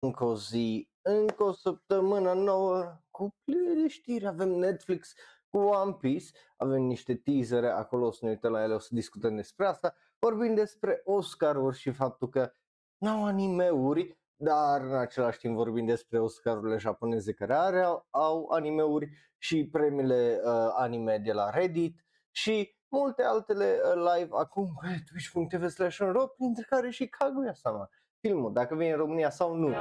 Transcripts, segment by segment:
încă o zi, încă o săptămână nouă cu pline de știri. Avem Netflix cu One Piece, avem niște teasere acolo, o să ne uităm la ele, o să discutăm despre asta. Vorbim despre Oscar-uri și faptul că n-au animeuri, dar în același timp vorbim despre Oscarurile japoneze care are, au, au animeuri și premiile uh, anime de la Reddit și multe altele uh, live acum pe twitch.tv slash printre care și Kaguya-sama, filmul, dacă vine în România sau nu.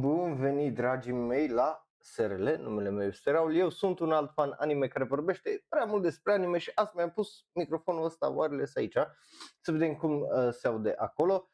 Bun venit, dragii mei, la SRL, numele meu este Raul, eu sunt un alt fan anime care vorbește prea mult despre anime și astăzi mi-am pus microfonul ăsta wireless aici, să vedem cum uh, se aude acolo.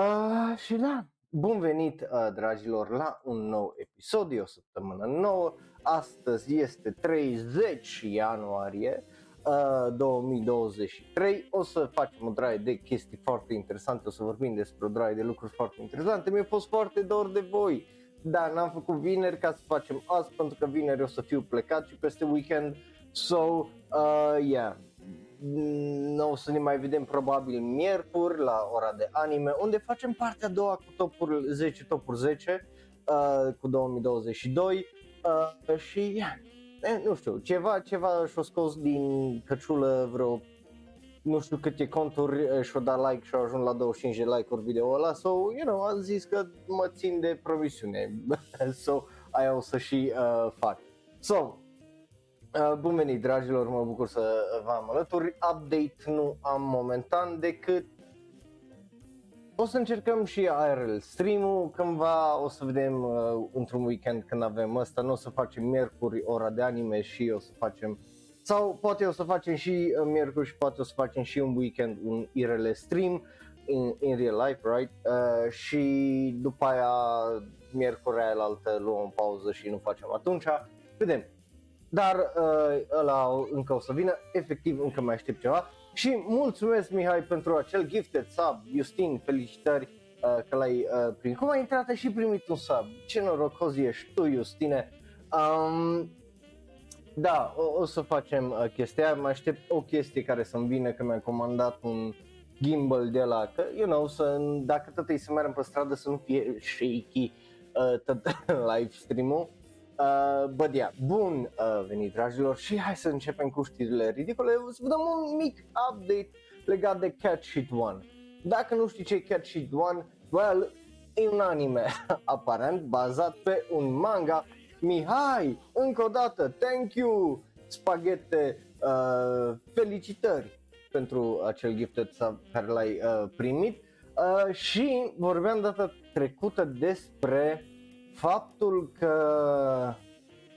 Uh, și da, bun venit, uh, dragilor, la un nou episod, e o săptămână nouă, astăzi este 30 ianuarie, uh, 2023, o să facem o draie de chestii foarte interesante, o să vorbim despre o draie de lucruri foarte interesante, mi-a fost foarte dor de voi, da, n-am făcut vineri ca să facem azi pentru că vineri o să fiu plecat și peste weekend. So, uh, yeah, nu o să ne mai vedem probabil miercuri la ora de anime, unde facem partea a doua cu topuri 10 topuri 10 uh, cu 2022 uh, și yeah, eh, nu știu, ceva, ceva și-o scos din căciulă vreo nu știu câte conturi eh, și-o dat like și au ajuns la 25 de like-uri video ăla, so, you know, am zis că mă țin de promisiune, so, aia o să și uh, fac. So, uh, bun venit dragilor, mă bucur să vă am alături, update nu am momentan decât o să încercăm și IRL stream-ul cândva, o să vedem uh, într-un weekend când avem ăsta, nu o să facem miercuri ora de anime și o să facem sau poate o să facem și uh, miercuri și poate o să facem și un weekend un IRL stream in, in real life, right? Uh, și după aia miercurea aia altă luăm o pauză și nu facem atunci. Vedem. Dar uh, ăla încă o să vină, efectiv încă mai aștept ceva. Și mulțumesc Mihai pentru acel gifted sub, Justin, felicitări uh, că l-ai uh, primit. Cum ai intrat și primit un sub? Ce norocos ești tu, Justine. Um, da, o, o să facem uh, chestia, mai aștept o chestie care să-mi vină, că mi-am comandat un gimbal de la, că, you know, să, dacă tot e să mergem pe stradă să nu fie shaky uh, tot live stream-ul. Uh, but yeah, bun uh, venit dragilor și hai să începem cu știrile ridicole, să vă dăm un mic update legat de Cat Sheet 1. Dacă nu știi ce e Cat Sheet 1, well, e un anime aparent bazat pe un manga. Mihai, încă o dată, thank you, spaghete, uh, felicitări pentru acel gifted sub care l-ai uh, primit. Uh, și vorbeam data trecută despre faptul că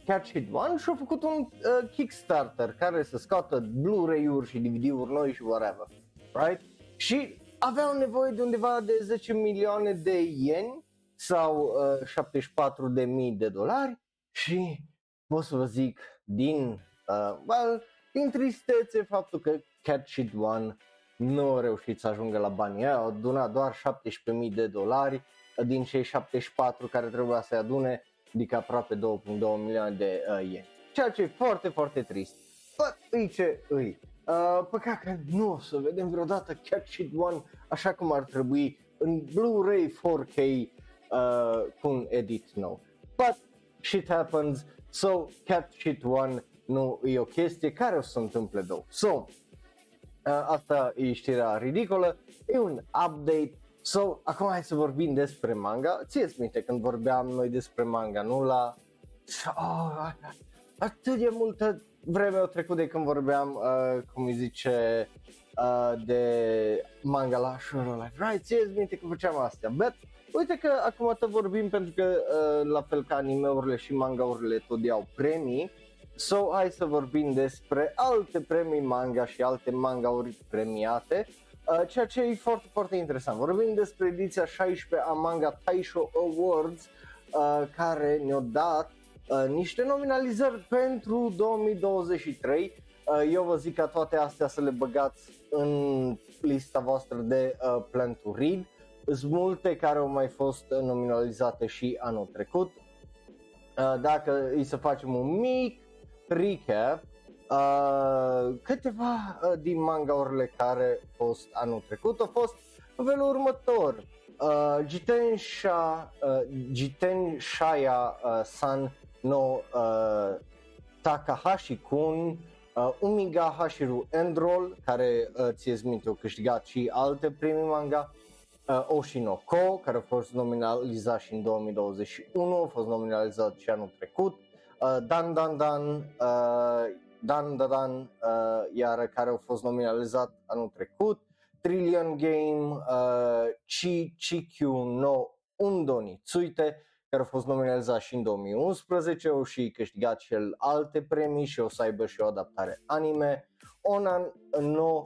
Catch It One și-a făcut un uh, Kickstarter care să scoată Blu-ray-uri și DVD-uri noi și whatever, right? Și aveau nevoie de undeva de 10 milioane de ieni sau uh, 74 de mii de dolari și pot să vă zic din, uh, well, din tristețe faptul că Cat Sheet One nu a reușit să ajungă la banii aia, au adunat doar 17.000 de dolari din cei 74 care trebuia să-i adune, adică aproape 2.2 milioane de uh, ieni. Ceea ce e foarte, foarte trist. But, îi ce îi. Uh, păcat că nu o să vedem vreodată Cat Sheet One așa cum ar trebui în Blu-ray 4K uh, cu un edit nou. But shit happens, so cat shit one nu e o chestie care o să se întâmple două. So, uh, asta e știrea ridicolă, e un update So, acum hai să vorbim despre manga. Ție-ți minte când vorbeam noi despre manga, nu la... Oh, atât de multă vreme au trecut de când vorbeam, uh, cum îi zice, uh, de manga la Shuro Life. Right, ție-ți minte că făceam astea. But Uite că acum tot vorbim pentru că uh, la fel ca animeurile și mangaurile tot iau premii. So, hai să vorbim despre alte premii manga și alte mangauri premiate, uh, ceea ce e foarte, foarte interesant. Vorbim despre ediția 16 a Manga Taisho Awards, uh, care ne-a dat uh, niște nominalizări pentru 2023. Uh, eu vă zic ca toate astea să le băgați în lista voastră de uh, Plan to Read. Sunt multe care au mai fost nominalizate și anul trecut. Uh, dacă îi să facem un mic recap, Uh, câteva uh, din mangaurile care au fost anul trecut au fost în felul următor. Uh, Jiten, Sha, uh, Jiten Shaya uh, San no uh, Takahashi-kun, uh, Umiga Hashiru Endroll, care uh, ție minte au câștigat și alte premii manga, uh, Oshinoko, care a fost nominalizat și în 2021, a fost nominalizat și anul trecut, uh, Dan Dan Dan, uh, Dan Dan Dan, uh, iar care a fost nominalizat anul trecut, Trillion Game, uh, Chi Chikyu no Undoni Tsuite, care a fost nominalizat și în 2011, au și câștigat și el alte premii și o să aibă și o adaptare anime. Onan no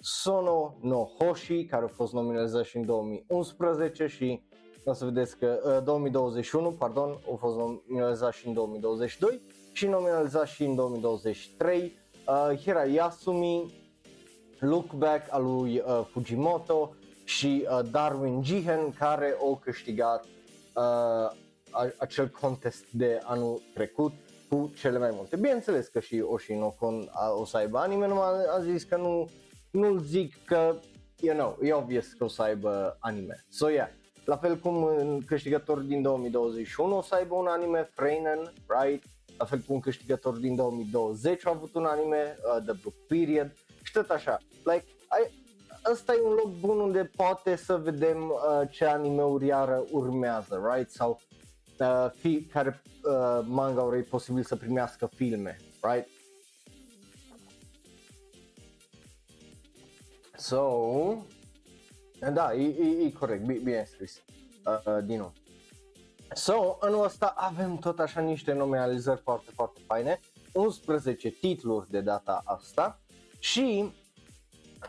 Sono no Hoshi, care a fost nominalizat și în 2011 și o să vedeți că uh, 2021, pardon, a fost nominalizat și în 2022 și nominalizat și în 2023. Uh, Hira Yasumi, Look Back al lui uh, Fujimoto și uh, Darwin Jihen care au câștigat uh, acel contest de anul trecut cu cele mai multe. Bineînțeles că și Oshinokon o să aibă anime, numai a zis că nu, nu zic că, you know, e obvious că o să aibă anime. So yeah, la fel cum în câștigător din 2021 o să aibă un anime, Freinen, right? La fel cum câștigător din 2020 a avut un anime, uh, The Blue Period și tot așa. Like, I, ăsta e un loc bun unde poate să vedem uh, ce anime-uri iară urmează, right? Sau uh, fi, care uh, manga e posibil să primească filme, right? So, da, e, e, e corect, bine, bine scris, uh, uh, din nou. So, anul ăsta avem tot așa niște nominalizări foarte, foarte faine, 11 titluri de data asta. Și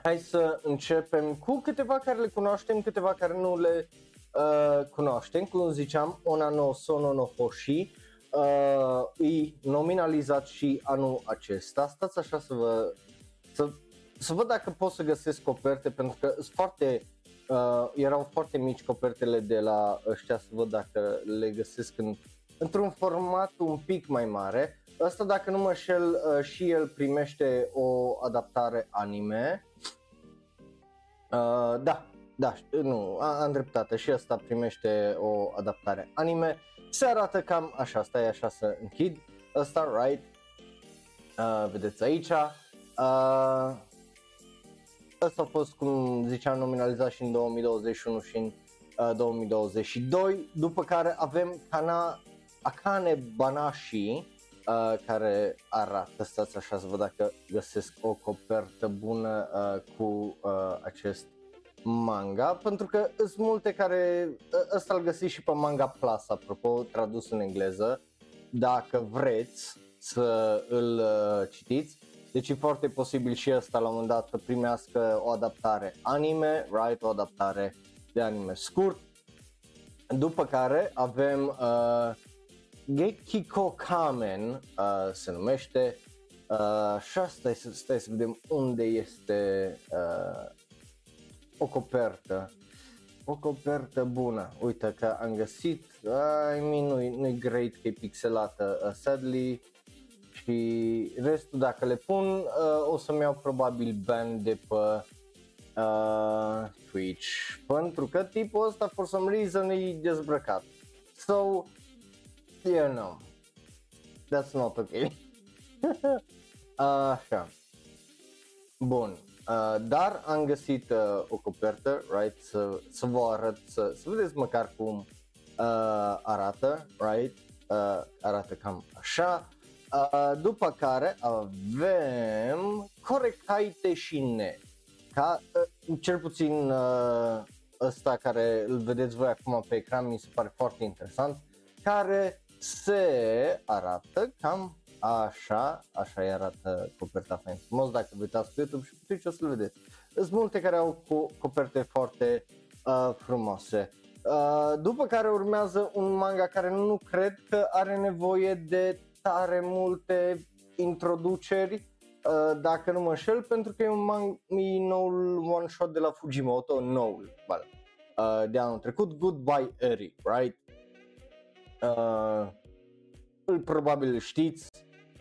hai să începem cu câteva care le cunoaștem, câteva care nu le uh, cunoaștem, cum ziceam, Ona no Sono no Hoshi, uh, e nominalizat și anul acesta. Stați așa să vă, să, să văd dacă pot să găsesc coperte, pentru că sunt foarte, uh, erau foarte mici copertele de la ăștia, să văd dacă le găsesc în, într-un format un pic mai mare. Asta, dacă nu mă șel, uh, și el primește o adaptare anime. Uh, da, da, nu, am dreptate și asta primește o adaptare anime. Se arată cam așa, stai așa să închid ăsta, right? Uh, vedeți aici. Uh, ăsta a fost, cum ziceam, nominalizat și în 2021 și în uh, 2022, după care avem Kana, Akane Banashi, uh, care arată, stați așa să văd dacă găsesc o copertă bună uh, cu uh, acest manga, pentru că sunt multe care, ă, ăsta îl găsiți și pe Manga Plus, apropo, tradus în engleză, dacă vreți să îl uh, citiți. Deci e foarte posibil și ăsta la un moment dat să primească o adaptare anime, right, o adaptare de anime scurt. După care avem uh, Gekiko Kamen, uh, se numește, uh, și stai, stai să vedem unde este uh, o copertă. O copertă bună. Uite că am găsit. I mean, nu-i, nu-i great că e pixelată, uh, sadly. Și restul, dacă le pun, uh, o să-mi iau probabil ban de pe uh, Twitch. Pentru că tipul ăsta, for some reason, e dezbrăcat. So, you know, that's not okay. Așa. Bun. Uh, dar am găsit uh, o copertă, right, să, să vă arăt, să, să vedeți măcar cum uh, arată, right, uh, arată cam așa. Uh, după care avem Corecaite și Ne, ca, uh, cel puțin uh, ăsta care îl vedeți voi acum pe ecran mi se pare foarte interesant, care se arată cam Așa, așa îi arată coperta fain frumos, dacă vă uitați pe YouTube și pe Twitch o să-l vedeți. Sunt multe care au co- coperte foarte uh, frumoase. Uh, după care urmează un manga care nu cred că are nevoie de tare multe introduceri, uh, dacă nu mă înșel, pentru că e un manga, e noul one shot de la Fujimoto, noul, well, uh, de anul trecut, Goodbye Eri, right? Uh, îl probabil știți,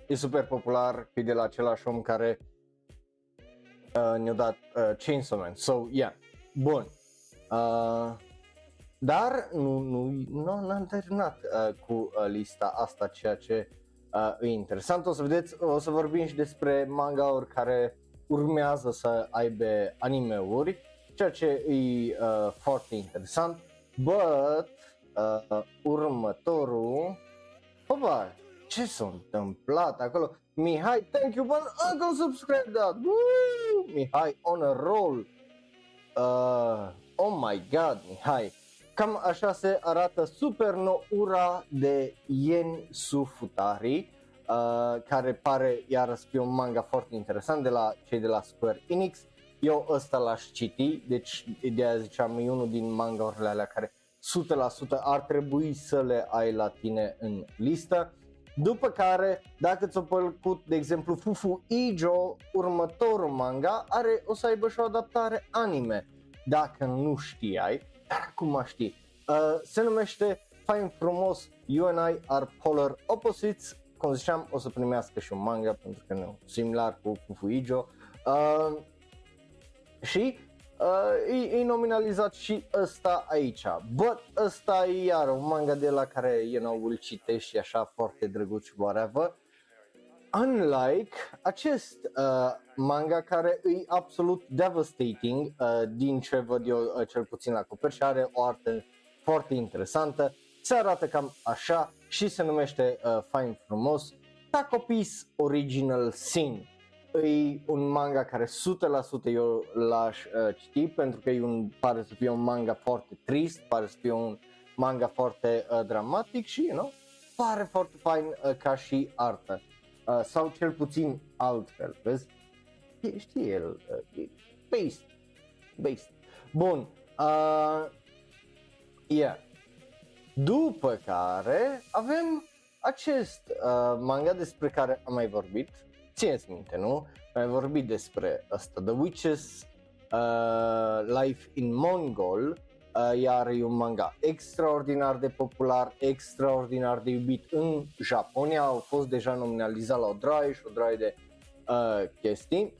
e super popular, e de la același om care uh, ne-a dat uh, Chainsaw Man. So, yeah, bun. Uh, dar nu, nu, nu n-am terminat uh, cu uh, lista asta, ceea ce uh, e interesant. O să vedeți, o să vorbim și despre manga-uri care urmează să aibă anime-uri, ceea ce e uh, foarte interesant. But, uh, următorul, opa, ce s-a întâmplat acolo? Mihai, thank you for încă subscribe that. Woo! Mihai on a roll. Uh, oh my god, Mihai. Cam așa se arată Super no Ura de Yen Sufutari, uh, care pare iarăși fi un manga foarte interesant de la cei de la Square Enix. Eu ăsta l-aș citi, deci ideea ziceam e unul din manga-urile alea care 100% ar trebui să le ai la tine în listă. După care, dacă ți-a plăcut, de exemplu, Fufu Ijo, următorul manga are o să aibă și o adaptare anime. Dacă nu știai, dar acum știi. Uh, se numește fain frumos You and I are polar opposites. Cum ziceam, o să primească și un manga pentru că nu similar cu Fufu Ijo. Uh, și uh, e, e nominalizat și ăsta aici. But ăsta e iar un manga de la care, you know, îl citești și așa foarte drăguț și whatever. Unlike acest uh, manga care e absolut devastating uh, din ce văd eu uh, cel puțin la coper și are o artă foarte interesantă. Se arată cam așa și se numește uh, Fine Frumos Takopis Original Sin e un manga care 100% eu l-aș uh, citi pentru că e un, pare să fie un manga foarte trist, pare să fie un manga foarte uh, dramatic și, you know, pare foarte fain uh, ca și artă. Uh, sau cel puțin altfel, vezi? Știi el, uh, e based, based. Bun, uh, yeah. După care avem acest uh, manga despre care am mai vorbit, țineți minte, nu? Am vorbit despre asta, The Witches uh, Life in Mongol, uh, iar e un manga extraordinar de popular, extraordinar de iubit în Japonia, au fost deja nominalizat la o draie și o draie de uh, chestii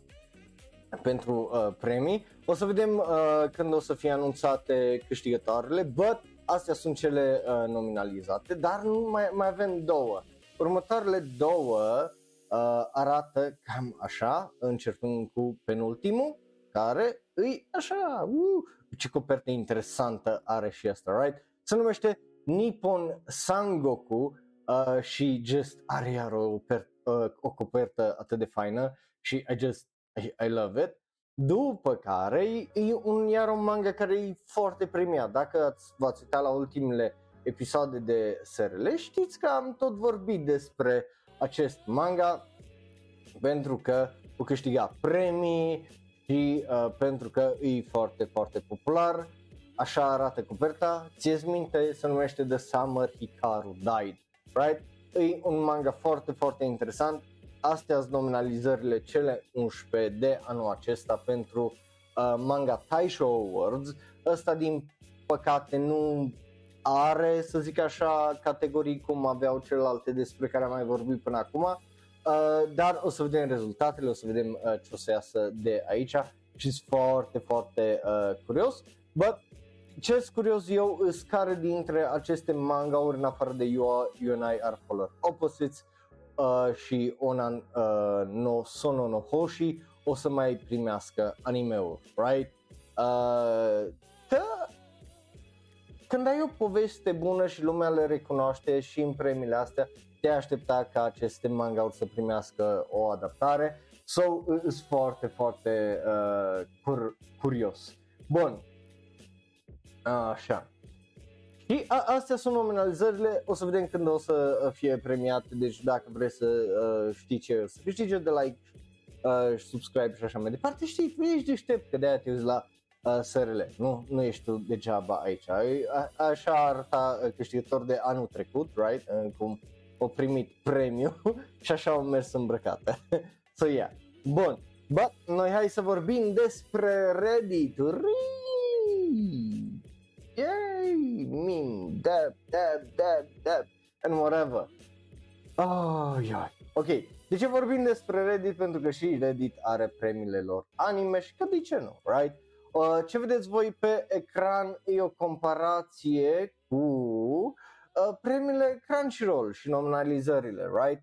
pentru uh, premii. O să vedem uh, când o să fie anunțate câștigătoarele, but astea sunt cele uh, nominalizate, dar nu mai, mai avem două. Următoarele două uh, arată cam așa, începând cu penultimul, care îi așa, uh, ce copertă interesantă are și asta, right? Se numește Nippon Sangoku uh, și just are iar o, per, uh, o copertă atât de faină și I just, I, I love it. După care e un, iar un manga care e foarte premiat. Dacă ați, v-ați uitat la ultimele episoade de SRL, știți că am tot vorbit despre acest manga pentru că o câștiga premii și uh, pentru că e foarte, foarte popular. Așa arată coperta. Ți-ți minte, se numește The Summer Hikaru Died, right? E un manga foarte, foarte interesant. Astea sunt nominalizările cele 11 de anul acesta pentru uh, Manga Taisho Awards. Ăsta din păcate nu are, să zic așa, categorii cum aveau celelalte despre care am mai vorbit până acum, uh, dar o să vedem rezultatele, o să vedem uh, ce o să iasă de aici și sunt foarte, foarte uh, curios. But ce sunt curios eu îs care dintre aceste manga-uri în afară de You, you and I Are Polar Opposites uh, și Onan uh, no Sono no Hoshi o să mai primească anime-uri, right? Uh, că când ai o poveste bună și lumea le recunoaște și în premiile astea, te aștepta ca aceste manga să primească o adaptare. So, sunt foarte, foarte uh, cur- curios. Bun. Așa. Și a- astea sunt nominalizările, o să vedem când o să fie premiate, deci dacă vreți să uh, știi ce, să câștige de like, uh, subscribe și așa mai departe, știi, ești deștept, că de-aia te uiți la uh, SRL, nu, nu ești tu degeaba aici. A, așa arăta uh, câștigător de anul trecut, right, uh, cum o primit premiu și așa au mers îmbrăcată. so, yeah. Bun, But, noi hai să vorbim despre Reddit. Yay! Meme, dab, dab, dab, dab, and whatever. Oh, yeah. Ok, De ce vorbim despre Reddit? Pentru că și Reddit are premiile lor anime și că de ce nu, right? Uh, ce vedeți voi pe ecran e o comparație cu uh, premiile Crunchyroll și nominalizările, right?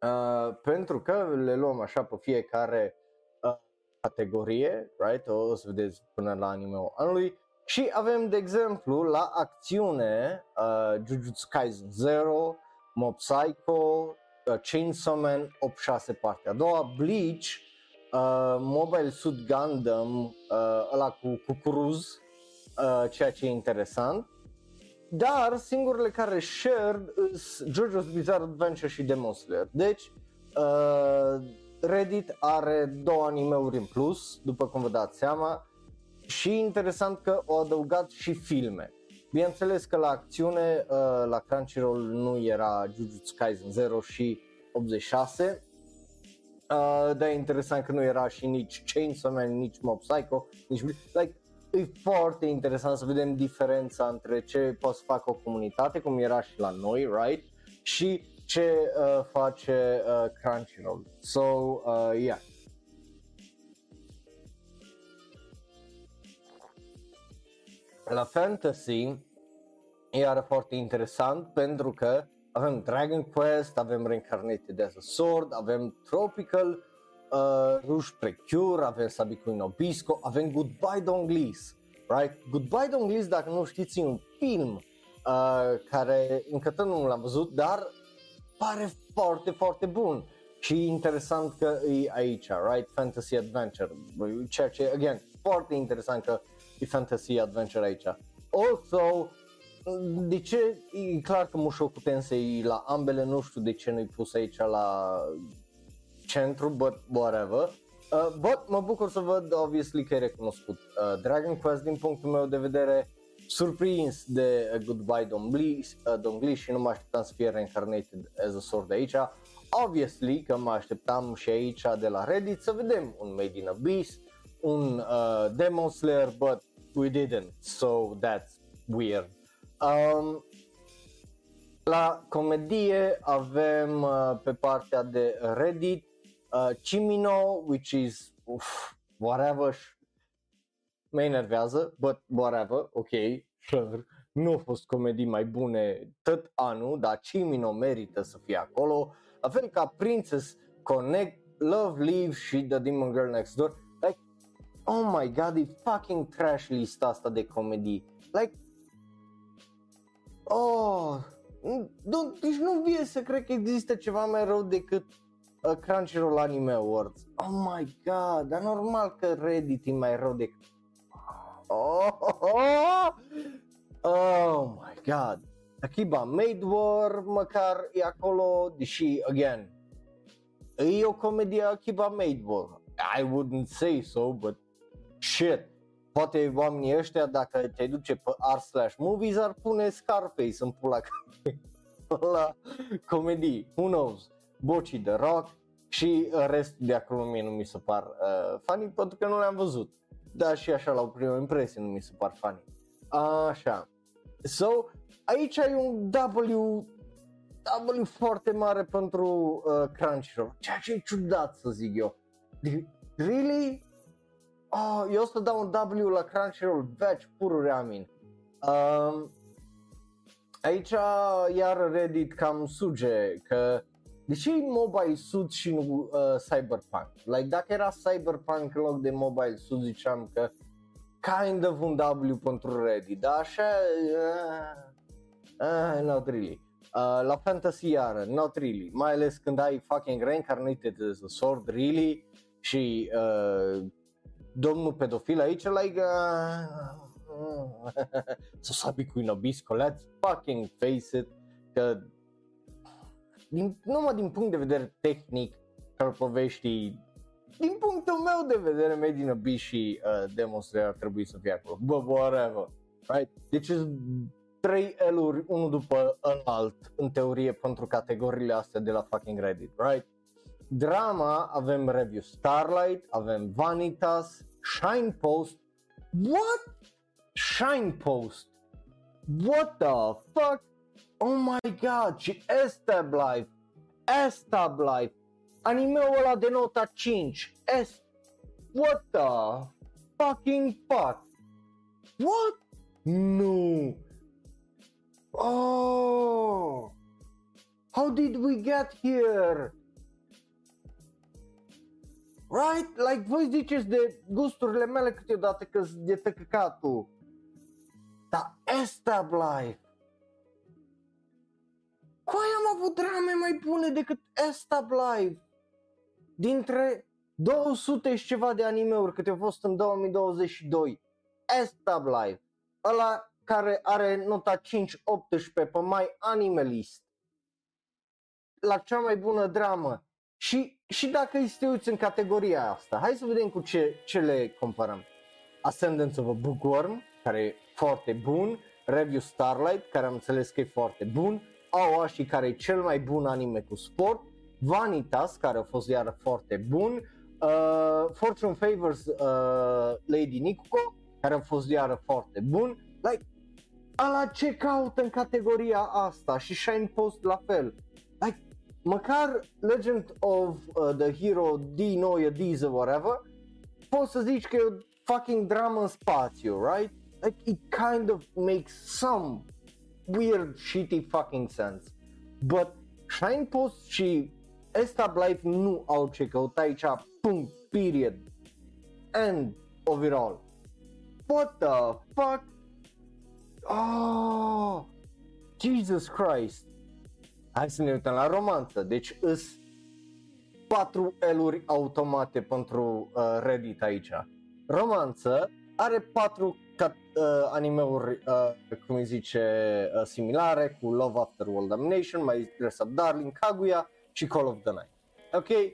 Uh, pentru că le luăm așa pe fiecare uh, categorie, right? O, o să vedeți până la anime anului. Și avem, de exemplu, la acțiune uh, Jujutsu Kaisen 0, Mob Psycho, uh, Chainsaw Man 8-6 partea a doua, Bleach, uh, Mobile Suit Gundam, uh, ăla cu cucuruz, uh, ceea ce e interesant. Dar singurele care shared sunt JoJo's Bizarre Adventure și Demon Slayer. Deci, uh, Reddit are două animeuri în plus, după cum vă dați seama, și interesant că au adăugat și filme. Bineînțeles că la acțiune, uh, la Crunchyroll nu era Jujutsu Kaisen 0 și 86, uh, dar e interesant că nu era și nici Chainsaw Man, nici Mob Psycho, nici like, e foarte interesant să vedem diferența între ce poate să facă o comunitate, cum era și la noi, right? Și ce uh, face uh, Crunchyroll. So, uh, yeah. La fantasy e iară foarte interesant pentru că avem Dragon Quest, avem Reincarnated as a Sword, avem Tropical, uh, Rouge Precure, avem Sabiku Nobisco, avem Goodbye Donglis, right? Goodbye Donglis, dacă nu știți, e un film uh, care încă nu l-am văzut, dar pare foarte, foarte bun și interesant că e aici, right? Fantasy Adventure, ceea ce, again, foarte interesant că e fantasy adventure aici. Also, de ce, e clar că Mushoku Tensei la ambele, nu știu de ce nu-i pus aici la centru, but whatever. Uh, but mă bucur să văd, obviously, că e recunoscut. Uh, Dragon Quest, din punctul meu de vedere, surprins de uh, Goodbye Donglish, uh, Donglish și nu mă așteptam să fie reincarnated as a sword de aici. Obviously că mă așteptam și aici de la Reddit să vedem un Made in Abyss, un uh, Demon Slayer, but we didn't, so that's weird. Um, la comedie avem uh, pe partea de Reddit uh, Chimino, which is uf, whatever, mă enervează, but whatever, ok, sure. Nu au fost comedii mai bune tot anul, dar Chimino merită să fie acolo. La fel ca Princess Connect, Love Live și The Demon Girl Next Door oh my god, e fucking trash lista asta de comedii. Like, oh, nu, deci nu vie să cred că există ceva mai rău decât uh, Crunchyroll Anime Awards. Oh my god, dar normal că Reddit e mai rău decât... Oh, oh, oh, oh my god. Akiba Made War măcar e acolo, deși, again, e o comedie Akiba Made War. I wouldn't say so, but shit. Poate oamenii ăștia, dacă te duce pe r slash movies, ar pune Scarface în pula la comedii. Who knows? Bocii de rock și restul de acolo mie nu mi se par uh, funny pentru că nu le-am văzut. Da, și așa la o primă impresie nu mi se par funny. Așa. So, aici ai un W W foarte mare pentru uh, Crunchyroll, ceea ce e ciudat să zic eu. Really? oh, eu o să dau un W la Crunchyroll, veci, pururi amin. Um, aici iar Reddit cam suge că de ce e Mobile Suit și nu uh, Cyberpunk? Like, dacă era Cyberpunk în loc de Mobile Suit, ziceam că kind of un W pentru Reddit, dar așa, uh, uh, not really. Uh, la fantasy iară, not really, mai ales când ai fucking reincarnated as a sword, really, și uh, domnul pedofil aici, like, uh, să sabi cu Inobisco, let's fucking face it, că din, numai din punct de vedere tehnic al poveștii, din punctul meu de vedere, Made in Abyss și uh, Demon Slayer ar trebui să fie acolo, but whatever, right? Deci trei eluri unul după alt în teorie pentru categoriile astea de la fucking Reddit, right? Drama avem Review Starlight, avem Vanitas, Shine Post. What? Shine Post. What the fuck? Oh my god, și Estab Life. Estab Life, animeul ăla de nota 5, S, what the fucking fuck? What? Nu. Oh. How did we get here? Right? Like voi ziceți de gusturile mele câteodată că de tăcăcatul. Dar Estab Life. Coi am avut drame mai bune decât Estab Life. Dintre 200 și ceva de animeuri câte au fost în 2022. Estab Life. Ăla care are nota 5-18 pe My Anime List. La cea mai bună dramă. Și, și dacă îi te uiți în categoria asta, hai să vedem cu ce, ce le comparăm. Ascendance of a Bookworm, care e foarte bun, Review Starlight, care am înțeles că e foarte bun, Aoashi, care e cel mai bun anime cu sport, Vanitas, care a fost iară foarte bun, uh, Fortune Favors uh, Lady Nikuko, care a fost iară foarte bun, like, ala ce caută în categoria asta și Shine Post la fel. Like, măcar Legend of uh, the Hero D Noia Diza whatever, poți să zici că e o fucking dramă în spațiu, right? Like it kind of makes some weird shitty fucking sense. But Shine Post și Estab Life nu au ce căuta aici, punct, period, end of it all. What the fuck? Oh, Jesus Christ. Hai să ne uităm la romanță. Deci îs patru eluri automate pentru uh, Reddit aici. Romanță are patru cat, uh, animeuri, uh, cum îi zice, uh, similare cu Love After World Domination, My Dress Up Darling, Kaguya și Call of the Night. Ok?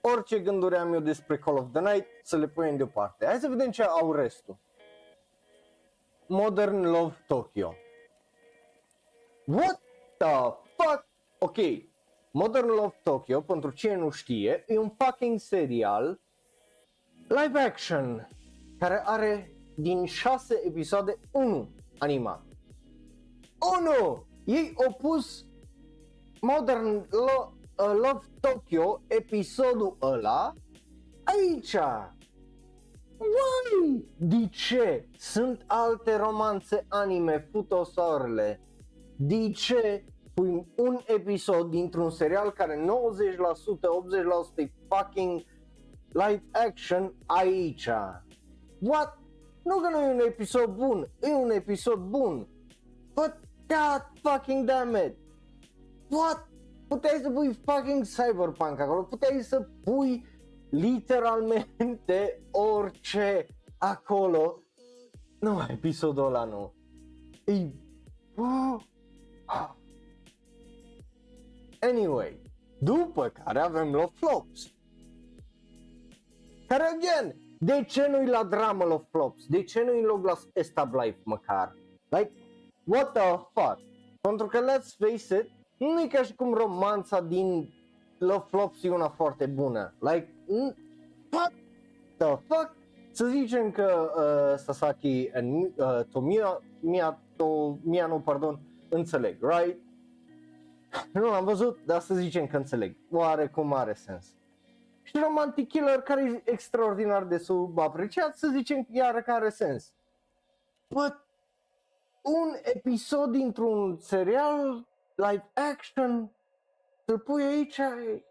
Orice gânduri am eu despre Call of the Night să le punem deoparte. Hai să vedem ce au restul. Modern Love Tokyo. What the fuck? Ok, Modern Love Tokyo, pentru cine nu știe, e un fucking serial live action care are din 6 episoade 1 animat. 1! Ei au pus Modern Lo- uh, Love Tokyo, episodul ăla, aici. Why? De ce? Sunt alte romanțe anime, futosoarele. De ce pui un episod dintr-un serial care 90%, 80% e fucking live action aici? What? Nu că nu e un episod bun, e un episod bun. But god fucking damn it. What? Puteai să pui fucking cyberpunk acolo, puteai să pui literalmente orice acolo. Nu, episodul ăla nu. E... Anyway, după care avem Love Flops. Care, again, de ce nu-i la dramă Love Flops? De ce nu-i loc la Estab Life măcar? Like, what the fuck? Pentru că, let's face it, nu e ca și cum romanța din Love Flops e una foarte bună. Like, what the fuck? Să zicem că uh, Sasaki and uh, Tomiya, Mia, to, Miano, pardon, înțeleg, right? Nu l-am văzut, dar să zicem că înțeleg. Oarecum are sens. Și Romantic Killer, care e extraordinar de subapreciat, să zicem iar că are sens. But un episod dintr-un serial live action să-l pui aici, e,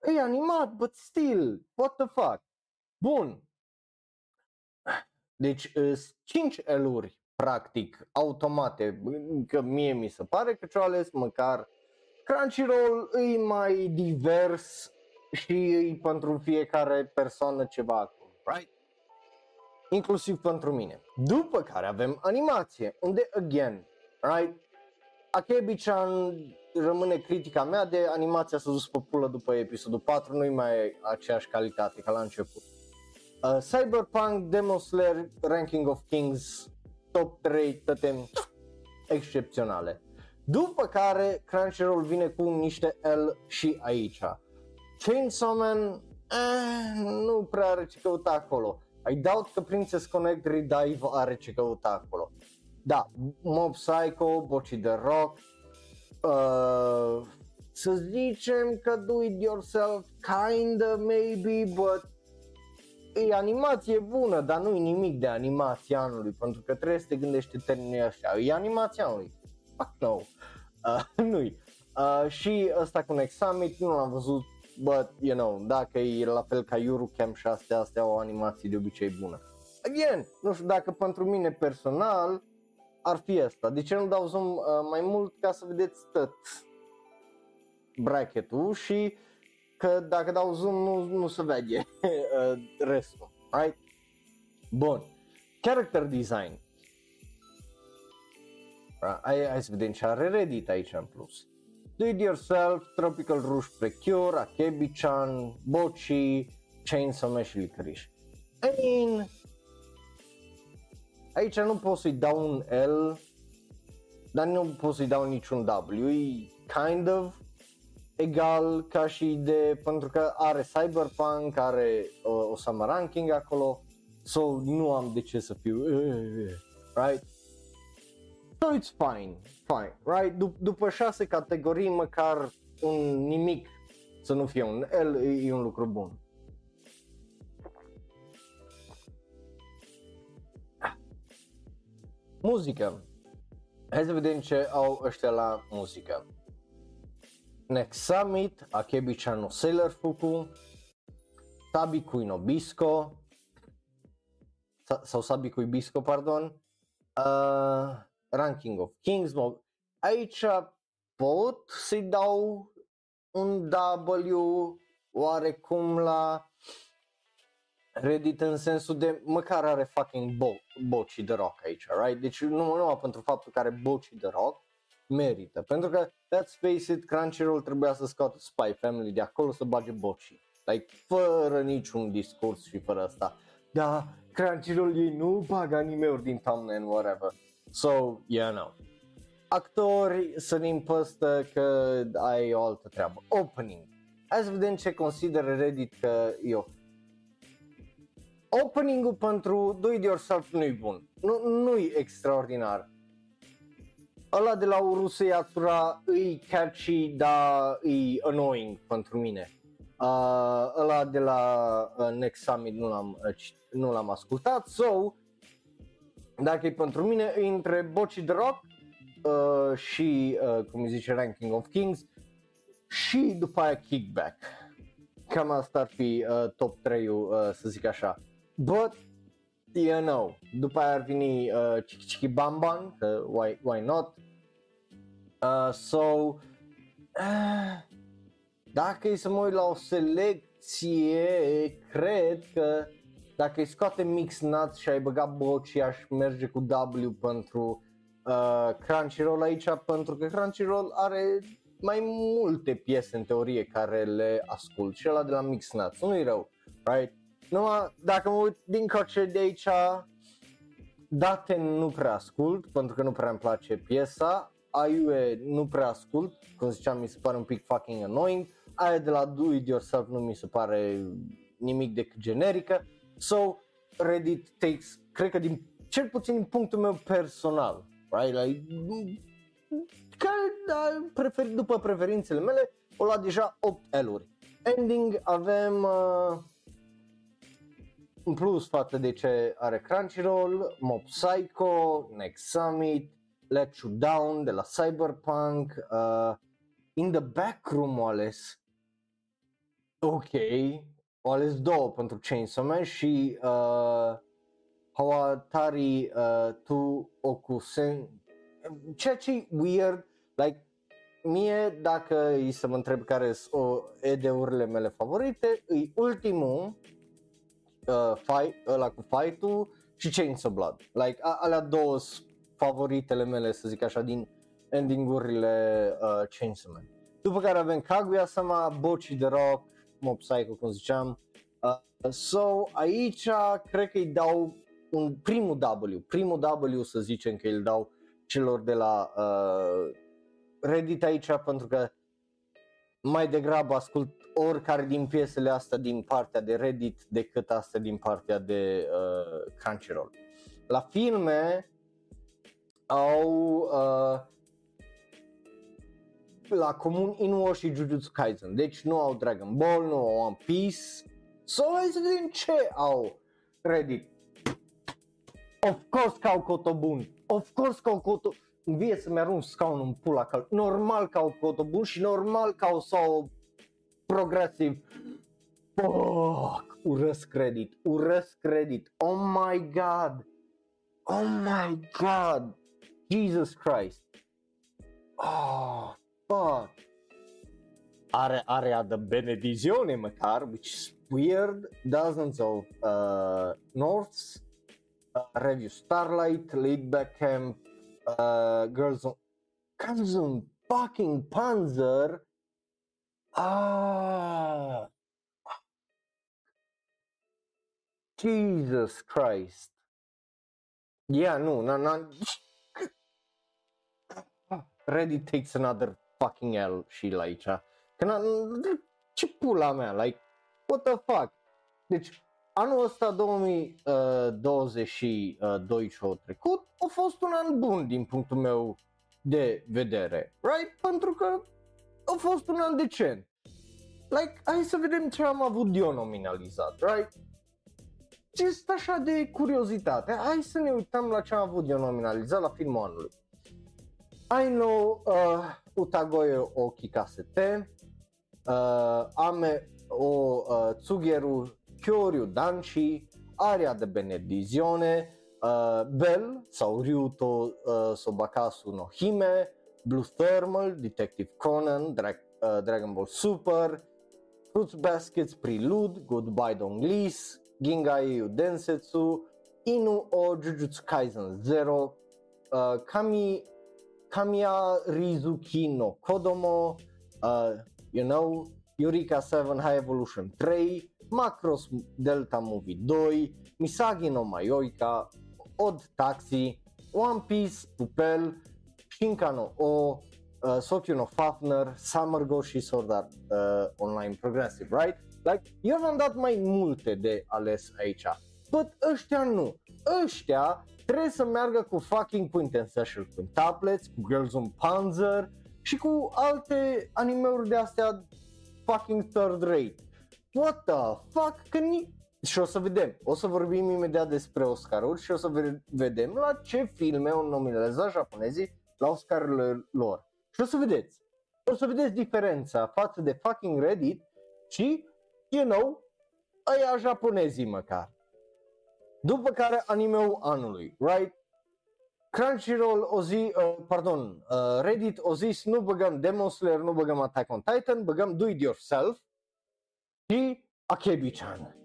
e animat, but still, what the fuck. Bun. Deci, sunt 5 eluri practic automate, că mie mi se pare că ce-au ales măcar Crunchyroll e mai divers și e pentru fiecare persoană ceva acolo, right? Inclusiv pentru mine. După care avem animație, unde, again, right? Akebi-chan rămâne critica mea de animația s-a dus pe pulă după episodul 4, nu-i mai aceeași calitate ca la început. Uh, Cyberpunk, Demon Slayer, Ranking of Kings, top 3 toate excepționale. După care Crunchyroll vine cu niște L și aici. Chainsaw Man eh, nu prea are ce căuta acolo. I doubt că Princess Connect Redive are ce căuta acolo. Da, Mob Psycho, Boci de Rock, uh, să zicem că do it yourself, kinda, maybe, but e animație bună, dar nu e nimic de animația anului, pentru că trebuie să te gândești termenii ăștia. E animația anului. Fuck no. Uh, nu-i. Uh, și ăsta cu Next Summit nu l-am văzut, but, you know, dacă e la fel ca Eurocamp și astea, astea au o animație de obicei bună. Again, nu știu dacă pentru mine personal ar fi asta. De ce nu dau zoom uh, mai mult ca să vedeți tot bracketul și că dacă dau zoom nu, nu se vede uh, restul, right? Bun. Character design. Hai, hai să vedem ce are Reddit aici în plus. Do it yourself, Tropical Rouge Precure, Akebi-chan, Bochi, Chainsaw Man și Licorice. I mean, aici nu pot să-i dau un L, dar nu pot să-i dau niciun W, e kind of egal ca și de, pentru că are Cyberpunk, are uh, o Summer Ranking acolo, so nu am de ce să fiu, uh, right? So it's fine, fine, right? Dup- după șase categorii, măcar un nimic să nu fie un L e un lucru bun. Muzică. Hai să vedem ce au ăștia la muzică. Next Summit, Akebi-chan no Sailor Fuku, Sabi Kui no Bisco, sau Sabi Kui Bisco, pardon, uh, Ranking of Kings, aici pot să-i dau un W oarecum la Reddit în sensul de măcar are fucking bo- boci de rock aici, right? Deci nu numai pentru faptul că are boci de rock, merită. Pentru că, let's face it, Crunchyroll trebuia să scoată Spy Family de acolo să bage boci. Like, fără niciun discurs și fără asta. Da, Crunchyroll ei nu bagă anime-uri din thumbnail, whatever. So, yeah, no. Actori să ne păstă că ai o altă treabă. Opening. Hai să vedem ce consideră Reddit că eu. Opening-ul pentru Do It Yourself nu-i bun. Nu, nu-i extraordinar. Ăla de la Urusei Yatsura îi catchy, dar e annoying pentru mine. Uh, ăla de la uh, Next Summit nu l-am, uh, nu l-am ascultat, so dacă e pentru mine, e între Boci de Rock uh, și, uh, cum îi zice, Ranking of Kings și după aia Kickback. Cam asta ar fi uh, top 3-ul, uh, să zic așa. But, you know, după aia ar veni uh, Chiki Chiki Bam Bam, uh, why, why not? Uh, so, uh, dacă e să mă uit la o selecție, cred că dacă îi scoate Mix Nuts și ai băgat boci, aș merge cu W pentru uh, Crunchyroll aici, pentru că Crunchyroll are mai multe piese în teorie care le ascult și ăla de la Mix Nuts, nu-i rău, right? Numai dacă mă uit din coce de aici, date nu prea ascult, pentru că nu prea îmi place piesa, Aiue nu prea ascult, cum ziceam, mi se pare un pic fucking annoying, aia de la Do It Yourself nu mi se pare nimic decât generică, So, Reddit takes, cred că din, cel puțin din punctul meu personal, right? Like, care, da, prefer, după preferințele mele, o la deja 8 L-uri. Ending avem uh, în plus față de ce are Crunchyroll, Mob Psycho, Next Summit, Let You Down de la Cyberpunk, uh, In the Backroom o ales. Ok, au ales două pentru Chainsaw Man și uh, Hawatari uh, Tu Okusen, ceea ce e weird, like, mie dacă îi să mă întreb care sunt ED-urile mele favorite, e ultimul, uh, fight, ăla cu fight-ul și Chainsaw Blood, like, a- alea două favoritele mele, să zic așa, din ending-urile uh, Chainsaw Man. După care avem Kaguya-sama, Bochi de Rock, Mob Psycho, cum ziceam. Uh, so, aici cred că îi dau un primul W, primul W să zicem că îl dau celor de la uh, Reddit aici pentru că mai degrabă ascult oricare din piesele astea din partea de Reddit decât astea din partea de uh, Crunchyroll. La filme au uh, la comun Inuo și Jujutsu Kaisen. Deci nu au Dragon Ball, nu au One Piece. So hai să vedem ce au Reddit. Of course că au cotobun. Of course că au cotobun. Vie să-mi arunc scaunul în pula că normal că au cotobun și normal că au sau progresiv. Fuck, urăsc credit, urăsc credit. Oh my god. Oh my god. Jesus Christ. Oh, fuck. Are area de benedizione măcar, which is weird. Dozens of uh, Norths, uh, Review Starlight, Laid Back Camp, uh, Girls on... Girls on fucking Panzer. Ah. Jesus Christ. Yeah, no, no, no. Reddit takes another fucking L și la aici. Că na, ce pula mea, like, what the fuck? Deci, anul ăsta 2022 și uh, trecut a fost un an bun din punctul meu de vedere, right? Pentru că a fost un an decent. Like, hai să vedem ce am avut eu nominalizat, right? Just așa de curiozitate, hai să ne uităm la ce am avut eu nominalizat la filmul anului. I know uh, Utagoyo o Kikasete, uh, Ame o uh, Tsugeru Kyoryu Danshi, Aria de Benedizione, uh, Bell sau Ryuto uh, Sobakasu no Hime, Blue Thermal, Detective Conan, Dra- uh, Dragon Ball Super, Fruits Baskets Prelude, Goodbye Don't Lease, Gingai Densetsu, Inu o Jujutsu Kaisen Zero, uh, Kami Kamiya Rizuki no Kodomo, uh, you know, Eureka 7 High Evolution 3, Macross Delta Movie 2, Misagi no Mayoika, Odd Taxi, One Piece, Pupel, Shinka no O, uh, Sokyo no Fafner, Summer Go și Sword Art uh, Online Progressive, right? Like, eu v-am dat mai multe de ales aici, but ăștia nu. Ăștia trebuie să meargă cu fucking Quinten Session Quintuplets, cu Girls on Panzer și cu alte animeuri de astea fucking third rate. What the fuck? Că ni- și o să vedem, o să vorbim imediat despre Oscaruri și o să ve- vedem la ce filme au nominalizat japonezii la Oscarurile lor. Și o să vedeți, o să vedeți diferența față de fucking Reddit și, you know, aia japonezii măcar. După care animeul anului, right? Crunchyroll o zi, uh, pardon, uh, Reddit o zis nu băgăm Demon Slayer, nu băgăm Attack on Titan, băgăm Do It Yourself și Akebi-chan.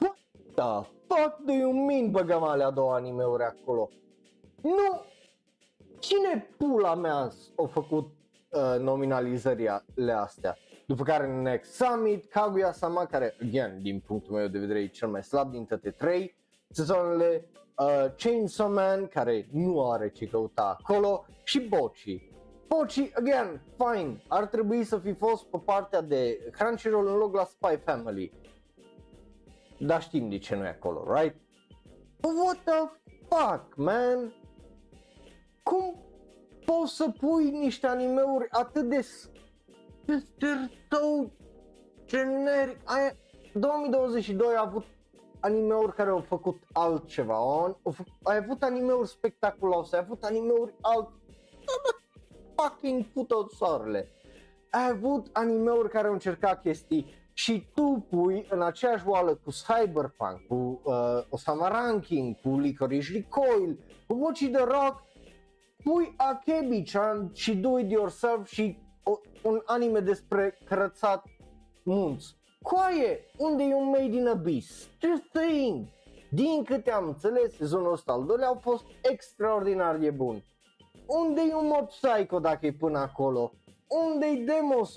What the fuck do you mean băgăm alea două animeuri acolo? Nu! Cine pula mea a făcut uh, nominalizările astea? După care Next Summit, Kaguya-sama, care, again, din punctul meu de vedere e cel mai slab din toate trei sezonele, uh, Chainsaw Man, care nu are ce căuta acolo, și Bochi. Bochi, again, fine, ar trebui să fi fost pe partea de Crunchyroll în loc la Spy Family. Dar știm de ce nu e acolo, right? But what the fuck, man? Cum poți să pui niște animeuri atât de They're so generic. Aia, 2022 a avut animeuri care au făcut altceva. Au, au, ai avut animeuri spectaculoase, ai avut animeuri alt... fucking puto soarele. Ai avut animeuri care au încercat chestii și tu pui în aceeași oală cu Cyberpunk, cu uh, Osama Ranking, cu Licorice Recoil, cu Watch the Rock, pui Akebi-chan și Do It Yourself și o, un anime despre crățat munți. Coaie, unde e un Made in Abyss? Just saying. Din câte am înțeles, sezonul ăsta al doilea au fost extraordinar de bun. Unde e un Mob Psycho dacă e până acolo? Unde e Demos?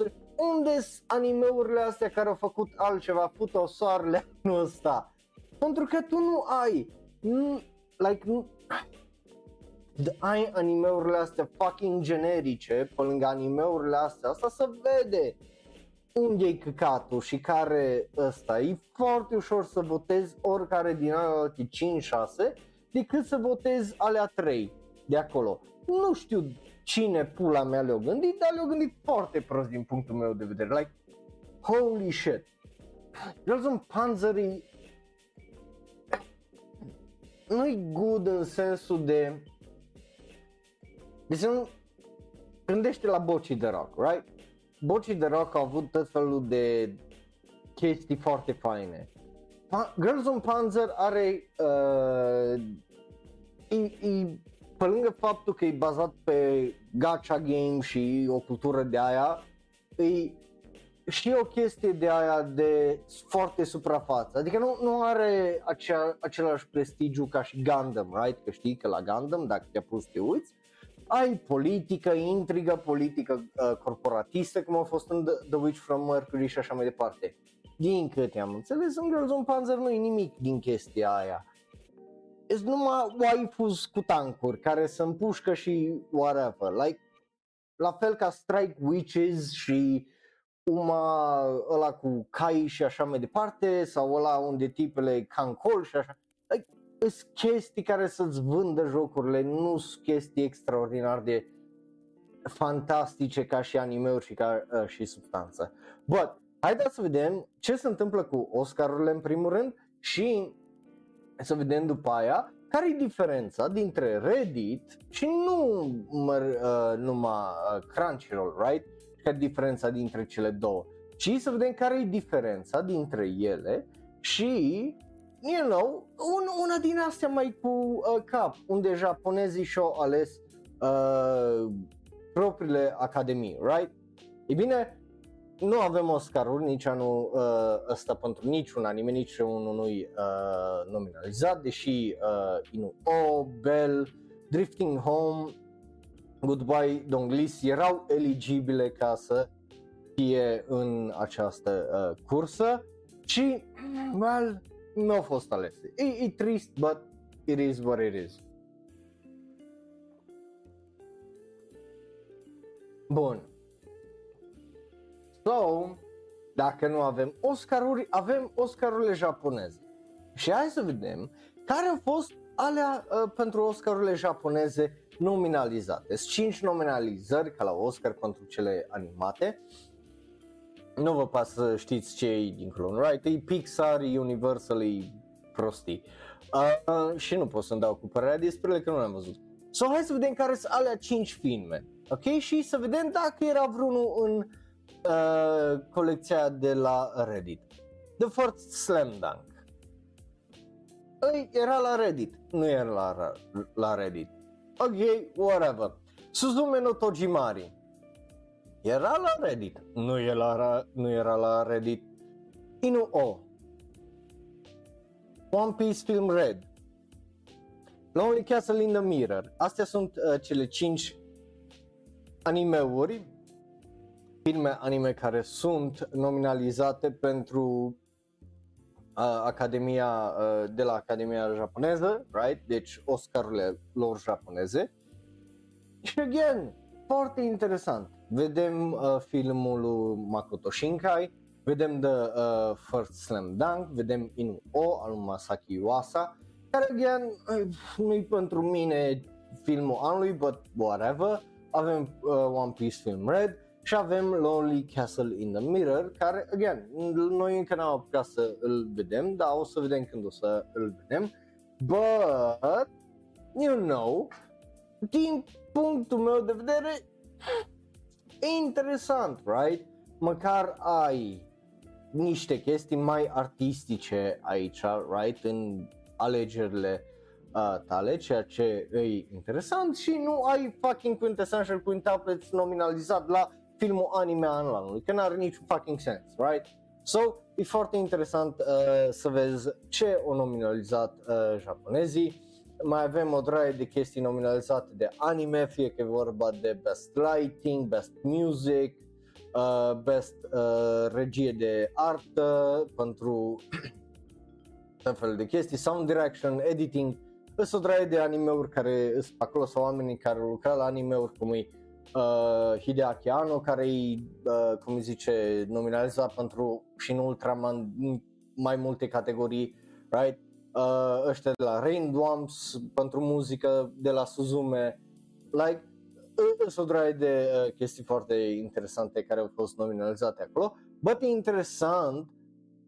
unde sunt animeurile astea care au făcut altceva, puto soarele anul ăsta? Pentru că tu nu ai, nu, like, nu, de, ai animeurile astea fucking generice pe lângă animeurile astea, asta se vede unde e căcatul și care ăsta. E foarte ușor să votezi oricare din alea 5-6 decât să votezi alea 3 de acolo. Nu știu cine pula mea le-a gândit, dar le-a gândit foarte prost din punctul meu de vedere. Like, holy shit. Girls on Panzer e... Nu-i good în sensul de... Deci nu... Gândește la bocii de rock, right? Bocii de rock au avut tot felul de chestii foarte faine. Pa- Girls on Panzer are uh, e, e, pe lângă faptul că e bazat pe gacha game și o cultură de aia, e și o chestie de aia de foarte suprafață. Adică nu, nu are acea, același prestigiu ca și Gundam, right? Că știi că la Gundam, dacă te-a pus să te uiți, ai politică, intrigă, politică uh, corporatistă, cum a fost în The, The Witch from Mercury și așa mai departe. Din câte am înțeles, în Girls on Panzer nu e nimic din chestia aia. Sunt numai waifus cu tancuri care se împușcă și whatever. Like, la fel ca Strike Witches și uma ăla cu cai și așa mai departe sau ăla unde tipele cancol și așa. Like, sunt chestii care să-ți vândă jocurile, nu sunt chestii extraordinar de fantastice ca și animeuri și ca uh, și substanță. But, haideți să vedem ce se întâmplă cu Oscarurile în primul rând și să vedem după aia care e diferența dintre Reddit și nu măr, uh, numai uh, Crunchyroll, right? Care e diferența dintre cele două, ci să vedem care e diferența dintre ele și, you know, un, una din astea mai cu uh, cap, unde japonezii și-au ales uh, propriile academii, right? E bine, nu avem Oscarul nici anul uh, ăsta pentru niciun anime, nici unul nu uh, nominalizat, deși uh, Inu O, Bell, Drifting Home, Goodbye Donglis erau eligibile ca să fie în această uh, cursă și, well, nu au fost alese. E, e trist, but it is what it is. Bun. So, dacă nu avem Oscaruri, avem Oscarurile japoneze. Și hai să vedem care au fost alea uh, pentru Oscarurile japoneze nominalizate. Sunt 5 nominalizări ca la Oscar pentru cele animate. Nu vă pasă să știți ce e dincolo, right? E Pixar, e Universal, e prostii. Uh, uh, și nu pot să-mi dau cu părerea despre ele că nu le-am văzut. So, hai să vedem care sunt alea 5 filme. Ok? Și să vedem dacă era vreunul în uh, colecția de la Reddit. The First Slam Dunk. Ei, era la Reddit, nu era la, la Reddit. Ok, whatever. Suzume no Tojimari. Era la Reddit, nu era, nu era la Reddit. Inu O. One Piece Film Red. Lonely Castle in the Mirror. Astea sunt uh, cele 5 animeuri filme anime care sunt nominalizate pentru uh, Academia uh, de la Academia japoneză, right? Deci Oscarurile lor japoneze. Și again, foarte interesant. Vedem uh, filmul lui Makoto Shinkai, vedem The uh, First Slam Dunk, vedem Inu O al lui Masaki Iwasa, care again nu-i pentru mine filmul anului, but whatever. Avem uh, One Piece Film Red, și avem Lonely Castle in the Mirror, care, again, noi încă n-am apucat să îl vedem, dar o să vedem când o să îl vedem. But, you know, din punctul meu de vedere, e interesant, right? Măcar ai niște chestii mai artistice aici, right? În alegerile uh, tale, ceea ce e interesant și nu ai fucking Quintessential Quintuplets nominalizat la filmul anime anul anului, că n-are niciun fucking sens, right? So, e foarte interesant uh, să vezi ce o nominalizat uh, japonezii. Mai avem o draie de chestii nominalizate de anime, fie că e vorba de Best Lighting, Best Music, uh, Best uh, regie de artă pentru tot fel de chestii, Sound Direction, Editing. Sunt o draie de animeuri care sunt acolo sau oamenii care lucrează la animeuri cum e uh, Hideaki Anno, care e, uh, cum zice, nominalizat pentru și în Ultraman mai multe categorii, right? Uh, ăștia de la Raindwamps pentru muzică, de la Suzume, like, sunt o draie de uh, chestii foarte interesante care au fost nominalizate acolo, but e interesant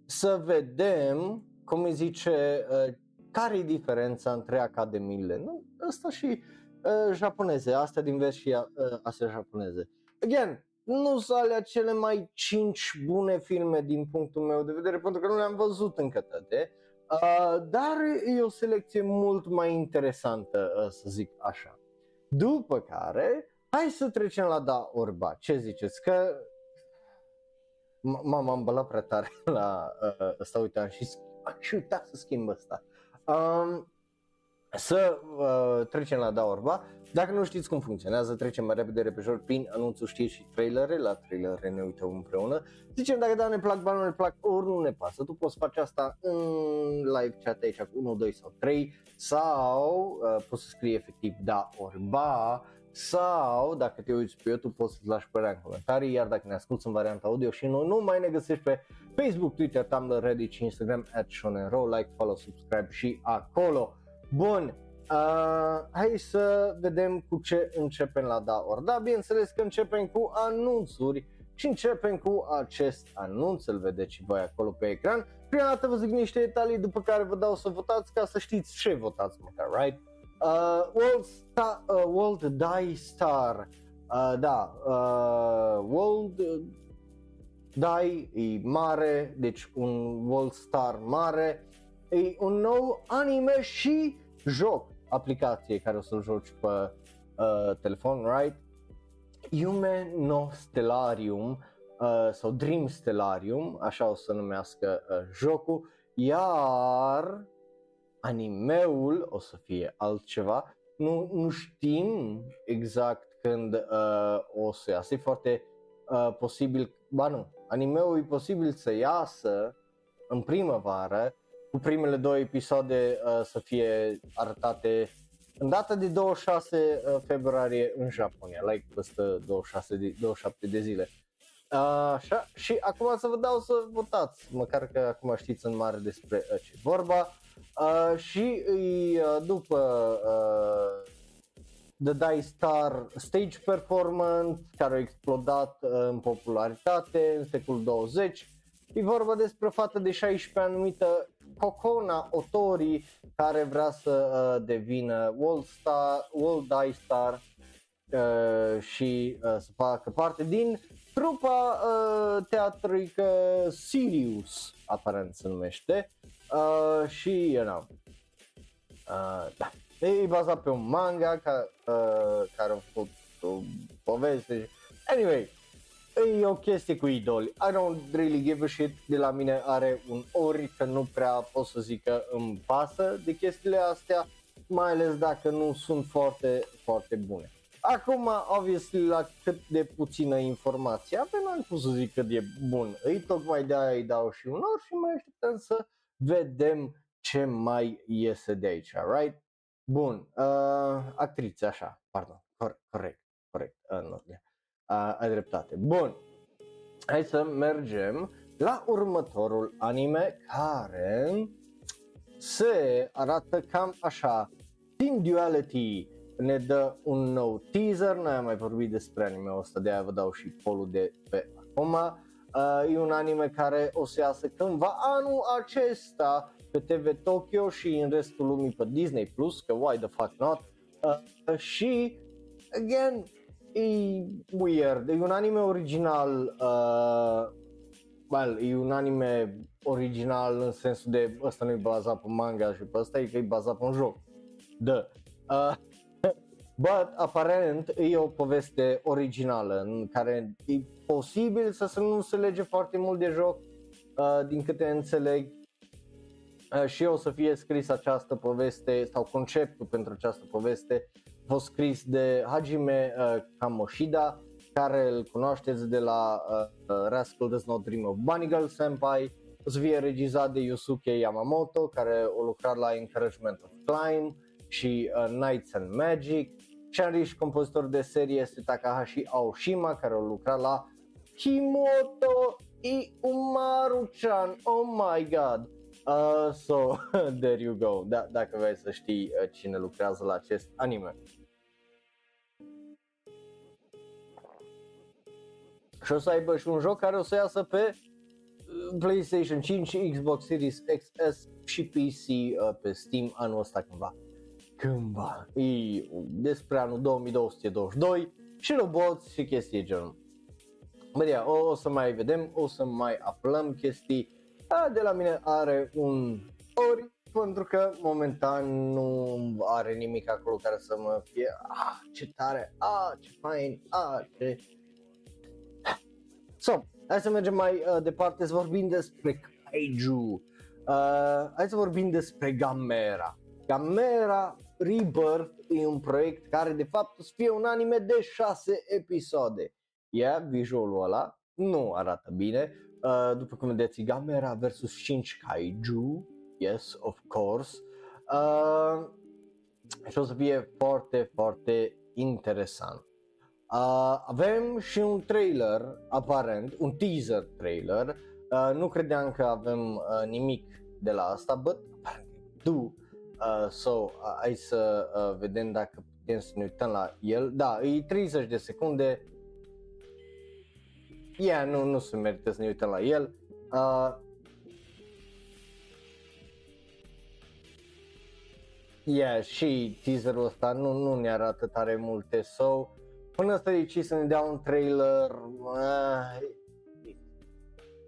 să vedem, cum îi zice, uh, care e diferența între academiile, nu? Asta și uh, japoneze, astea din vest și uh, astea japoneze. Again, nu sunt alea cele mai cinci bune filme din punctul meu de vedere, pentru că nu le-am văzut încă toate, uh, dar e o selecție mult mai interesantă, uh, să zic așa. După care, hai să trecem la Da Orba. Ce ziceți? Că m-am îmbălat prea tare la uh, ăsta, uite, am și, am și uitat să schimb ăsta. Um, să uh, trecem la Da Orba. Dacă nu știți cum funcționează, trecem mai repede repejor prin anunțuri, știri și trailere. La trailere ne uităm împreună. Zicem dacă da ne plac, bani nu ne plac, ori nu ne pasă. Tu poți face asta în live chat aici cu 1, 2 sau 3 sau uh, poți să scrii efectiv da ori ba sau dacă te uiți pe YouTube poți să-ți lași părerea în comentarii, iar dacă ne asculti în varianta audio și nu, nu mai ne găsești pe Facebook, Twitter, Tumblr, Reddit și Instagram at like, follow, subscribe și acolo. Bun, uh, hai să vedem cu ce începem la da ori da, bineînțeles că începem cu anunțuri. Și începem cu acest anunț, îl vedeți și voi acolo pe ecran. Prima dată vă zic niște detalii, după care vă dau să votați ca să știți ce votați măcar, right? Uh, World, Star, uh, World Die Star, uh, da, uh, World Die e mare, deci un World Star mare, e un nou anime și joc, aplicație care o să-l joci pe uh, telefon, right? Yume no Stellarium uh, sau Dream Stellarium, așa o să numească uh, jocul, iar animeul o să fie altceva. Nu, nu știm exact când uh, o să iasă, e foarte uh, posibil, ba nu, animeul e posibil să iasă în primăvară, cu primele două episoade uh, să fie arătate în data de 26 uh, februarie în Japonia, like peste 26 de, 27 de zile. Uh, așa, și acum să vă dau să votați, măcar că acum știți în mare despre uh, ce vorba. Uh, și uh, după uh, The Die Star Stage Performance, care a explodat uh, în popularitate în secolul 20, e vorba despre o fată de 16 ani numită Kokona Otori, care vrea să uh, devină World, Star, World Die Star uh, și uh, să facă parte din trupa uh, teatrică Sirius, aparent se numește, uh, și, you know, uh, da. E bazat pe un manga ca, uh, care a fost o poveste. Anyway, e o chestie cu idoli. I don't really give a shit. De la mine are un ori că nu prea pot să zic că îmi pasă de chestiile astea, mai ales dacă nu sunt foarte, foarte bune. Acum, obviously, la cât de puțină informație avem, n-am cum să zic cât e bun. Îi tocmai de aia îi dau și un or și mai așteptăm să vedem ce mai iese de aici, right? Bun, uh, actrițe, așa, pardon, cor- corect, corect, uh, nu, uh, ai dreptate. Bun, hai să mergem la următorul anime care se arată cam așa. Team Duality ne dă un nou teaser, noi am mai vorbit despre anime-ul ăsta, de aia vă dau și polul de pe acum. Uh, e un anime care o să iasă cândva anul acesta pe TV Tokyo și în restul lumii pe Disney Plus, că why the fuck not. Uh, și, again, e weird, e un anime original, uh, well, e un anime original în sensul de ăsta nu e bazat pe manga și pe ăsta e că e bazat pe un joc. Da. Uh, but aparent e o poveste originală în care e posibil să nu se lege foarte mult de joc, uh, din câte înțeleg, uh, și o să fie scris această poveste sau conceptul pentru această poveste a fost scris de Hajime uh, Kamoshida, care îl cunoașteți de la uh, uh Rascal Does Not Dream of Bunny Girl Senpai, o să fie regizat de Yusuke Yamamoto, care a lucrat la Encouragement of Climb și uh, Nights and Magic. Scenarist și compozitor de serie este Takahashi Aoshima, care a lucrat la Kimoto i Umaru-chan, oh my god. Uh, so, there you go, da, dacă vrei să știi uh, cine lucrează la acest anime. și o să aibă și un joc care o să iasă pe uh, PlayStation 5, Xbox Series XS și PC uh, pe Steam anul ăsta cândva. Cândva. E despre anul 2222 și roboți și chestii genul. Bă, yeah, o, o să mai vedem, o să mai aflăm chestii. A, de la mine are un ori pentru că momentan nu are nimic acolo care să mă fie ah, ce tare, ah, ce fain, ah, ce... So, hai să mergem mai uh, departe să vorbim despre Kaiju. Uh, hai să vorbim despre Gamera. Gamera Rebirth e un proiect care de fapt o să fie un anime de 6 episoade. Yeah, visualul ăla nu arată bine. Uh, după cum vedeți, Gamera versus 5 Kaiju. Yes, of course. Uh, și o să fie foarte, foarte interesant. Uh, avem și un trailer, aparent, un teaser trailer. Uh, nu credeam că avem uh, nimic de la asta, but apparently do. Uh, so, uh, hai să uh, vedem dacă putem să ne uităm la el. Da, e 30 de secunde. Yeah, nu, nu se merită să ne uităm la el. Uh, yeah, și teaserul ăsta nu, nu ne arată tare multe, so până să decis să ne dea un trailer, uh,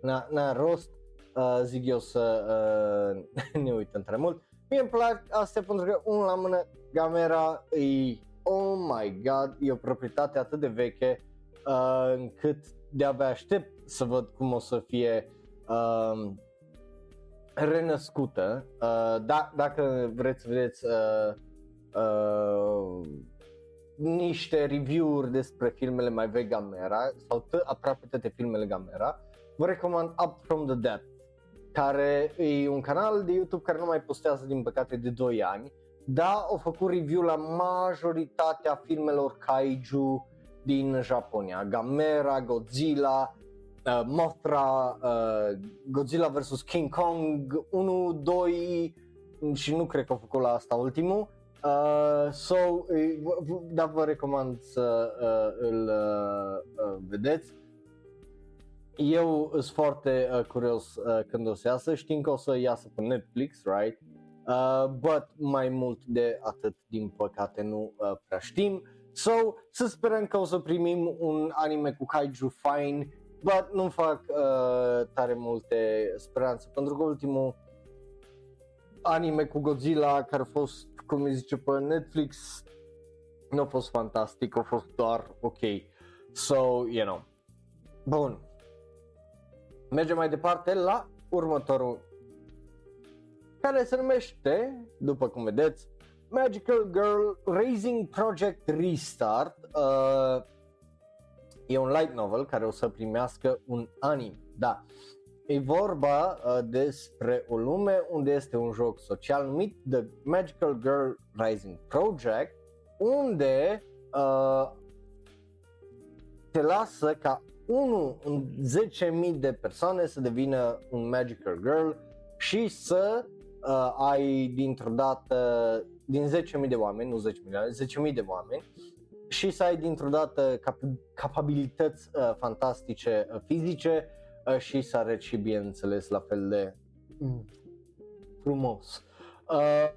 n-a, n-a rost, uh, zic eu să uh, ne uităm tare mult. Mie îmi plac astea pentru că unul la mână Gamera e, oh my god, e o proprietate atât de veche uh, încât de-abia aștept să văd cum o să fie uh, renăscută. Uh, da, dacă vreți să vedeți uh, uh, niște review-uri despre filmele mai vechi Gamera sau t- aproape toate filmele Gamera, vă recomand Up From The Depth, care e un canal de YouTube care nu mai postează din păcate de 2 ani, dar au făcut review la majoritatea filmelor kaiju din Japonia, Gamera, Godzilla, uh, Mothra, uh, Godzilla vs. King Kong 1, 2 și nu cred că au făcut la asta ultimul. Uh, so, uh, da, vă recomand să uh, îl uh, uh, vedeți. Eu sunt foarte uh, curios uh, când o să iasă, știm că o să iasă pe Netflix, right? Uh, but mai mult de atât, din păcate, nu uh, prea știm. So, să sperăm că o să primim un anime cu kaiju fine but nu fac uh, tare multe speranțe pentru că ultimul anime cu Godzilla care a fost, cum îi zice pe Netflix, nu a fost fantastic, a fost doar ok. So, you know. Bun. Mergem mai departe la următorul care se numește, după cum vedeți, Magical Girl Raising Project Restart. Uh, e un light novel care o să primească un anime. Da, e vorba uh, despre o lume unde este un joc social numit The Magical Girl Rising Project, unde uh, te lasă ca unul în 10.000 de persoane să devină un Magical Girl și să uh, ai dintr-o dată, din 10.000 de oameni, nu 10 milioane, 10.000 de oameni, și să ai dintr-o dată cap- capabilități uh, fantastice uh, fizice uh, și să arăți și bineînțeles la fel de mm, frumos. Uh,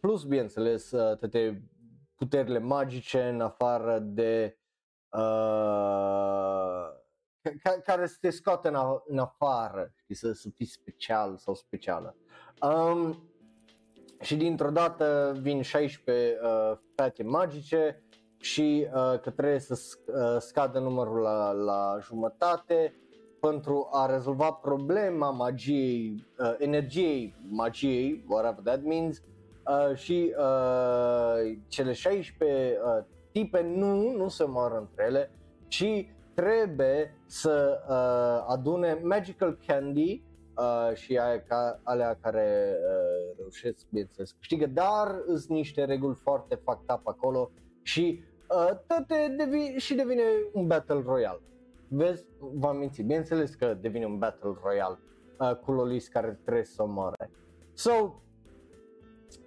plus bineînțeles uh, toate puterile magice în afară de uh, ca- care să te scoate în, a- în afară, știi, să, să fii special sau specială. Um, și dintr-o dată vin 16 uh, fete magice și uh, că trebuie să uh, scadă numărul la, la jumătate pentru a rezolva problema magiei, uh, energiei magiei, whatever that means, uh, și uh, cele 16 uh, tipe nu, nu se moară între ele, ci trebuie să uh, adune magical candy uh, și aia ca, alea care uh, reușesc, bineînțeles, câștigă, dar sunt niște reguli foarte fucked up acolo și uh, toate devi- și devine un Battle Royale. Vezi, v-am mințit, bineînțeles că devine un Battle Royale uh, cu lolis care trebuie să moare. So,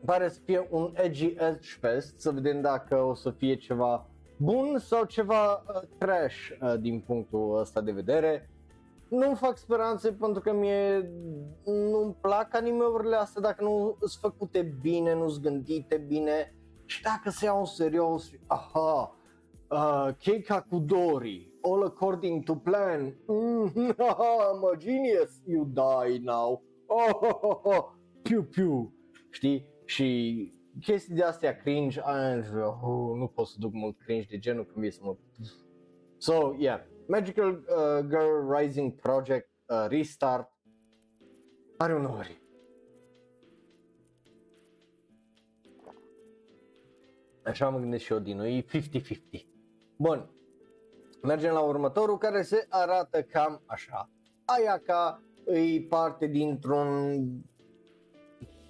pare să fie un edgy edge fest, să vedem dacă o să fie ceva bun sau ceva uh, trash uh, din punctul ăsta de vedere. Nu fac speranțe pentru că mie nu-mi plac animeurile astea dacă nu sunt făcute bine, nu sunt gândite bine. Și dacă se iau în serios, aha, uh, Keika Kudori, all according to plan, mm, I'm a genius, you die now, oh, oh, oh, oh. piu piu, știi? Și chestii de astea cringe, oh, nu pot să duc mult cringe de genul când vii să mă... So, yeah, Magical uh, Girl Rising Project uh, Restart are un ori. Așa mă gândesc și eu din noi, 50-50. Bun, mergem la următorul care se arată cam așa. Ayaka e parte dintr-un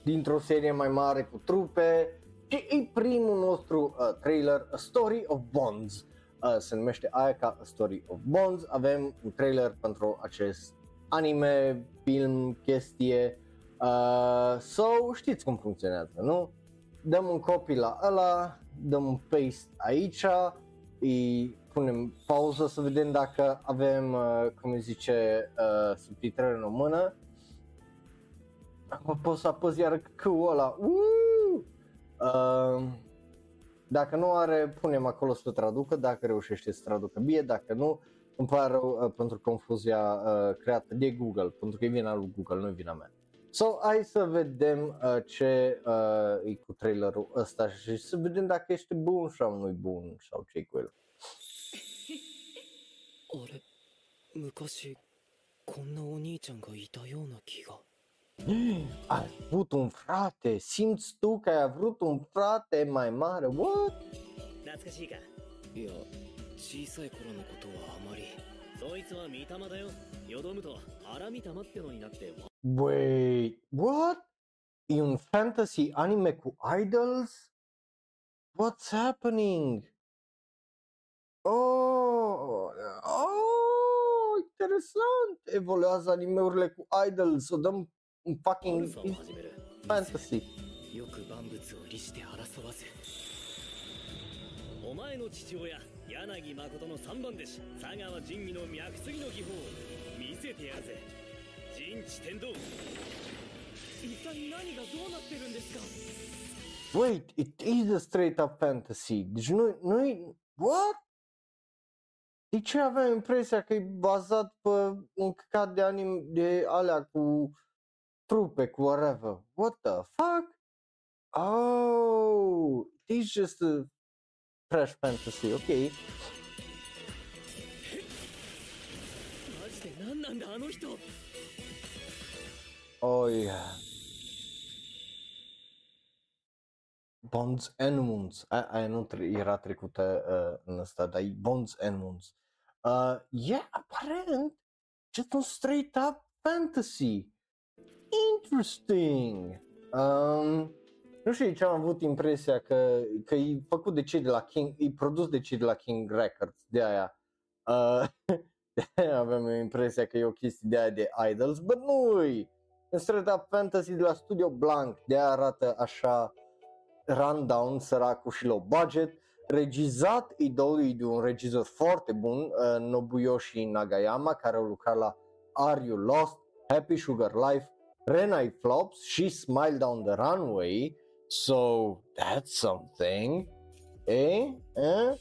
dintr-o serie mai mare cu trupe și e primul nostru uh, trailer, A Story of Bonds. Uh, se numește aia ca A Story of Bonds. Avem un trailer pentru acest anime, film, chestie. Uh, so, știți cum funcționează, nu? Dăm un copy la ăla, dăm un paste aici, îi punem pauză să vedem dacă avem, uh, cum zice, uh, subtitrări în română Acum pot să apăs iar Q-ul ăla. Uh! Uh, dacă nu are, punem acolo să traducă, dacă reușește să traducă bine, dacă nu, îmi pare rău uh, pentru confuzia uh, creată de Google, pentru că e vina lui Google, nu e vina mea. So, hai să vedem uh, ce uh, e cu trailerul ăsta și să vedem dacă este bun sau nu e bun sau ce e cu el. 俺昔こんなお兄ちゃんがいたような気が Ai avut un frate? Simți tu că ai avut un frate mai mare? What? 懐かしいかいや小さい頃のことはあまりそいつは見たまだよよどむと荒見たまってのになって Wait, what? E un fantasy anime cu idols? What's happening? Oh, oh, interesant! Evoluează animeurile cu idols, o dăm fucking fantasy. よく万物を利して争わせお前の父親柳誠の三番弟子佐川仁義の脈継ぎの技法見せてやるぜ陣地天道一体何がどうなってるんですか Wait, it is a straight up fantasy. Deci nu, nu What? De ce aveam impresia că e bazat pe un căcat de anim de alea cu trupe, whatever. What the fuck? Oh, it's just a trash fantasy, okay. Oh yeah. Bonds and Moons. Aia nu era trecută uh, în ăsta, dar e Bonds and Moons. Uh, yeah, aparent, just un straight up fantasy. Interesting! Um, nu știu ce am avut impresia că, că e făcut de cei de la King, e produs de cei de la King Records, de aia. Uh, de aia aveam impresia că e o chestie de aia de idols, but nu e. În Straight Up Fantasy de la Studio Blank, de aia arată așa rundown, săracul și low budget. Regizat idolul de un regizor foarte bun, uh, Nobuyoshi Nagayama, care a lucrat la Are You Lost, Happy Sugar Life, Renai flops, she smiled down the runway, so that's something. Eh? Eh?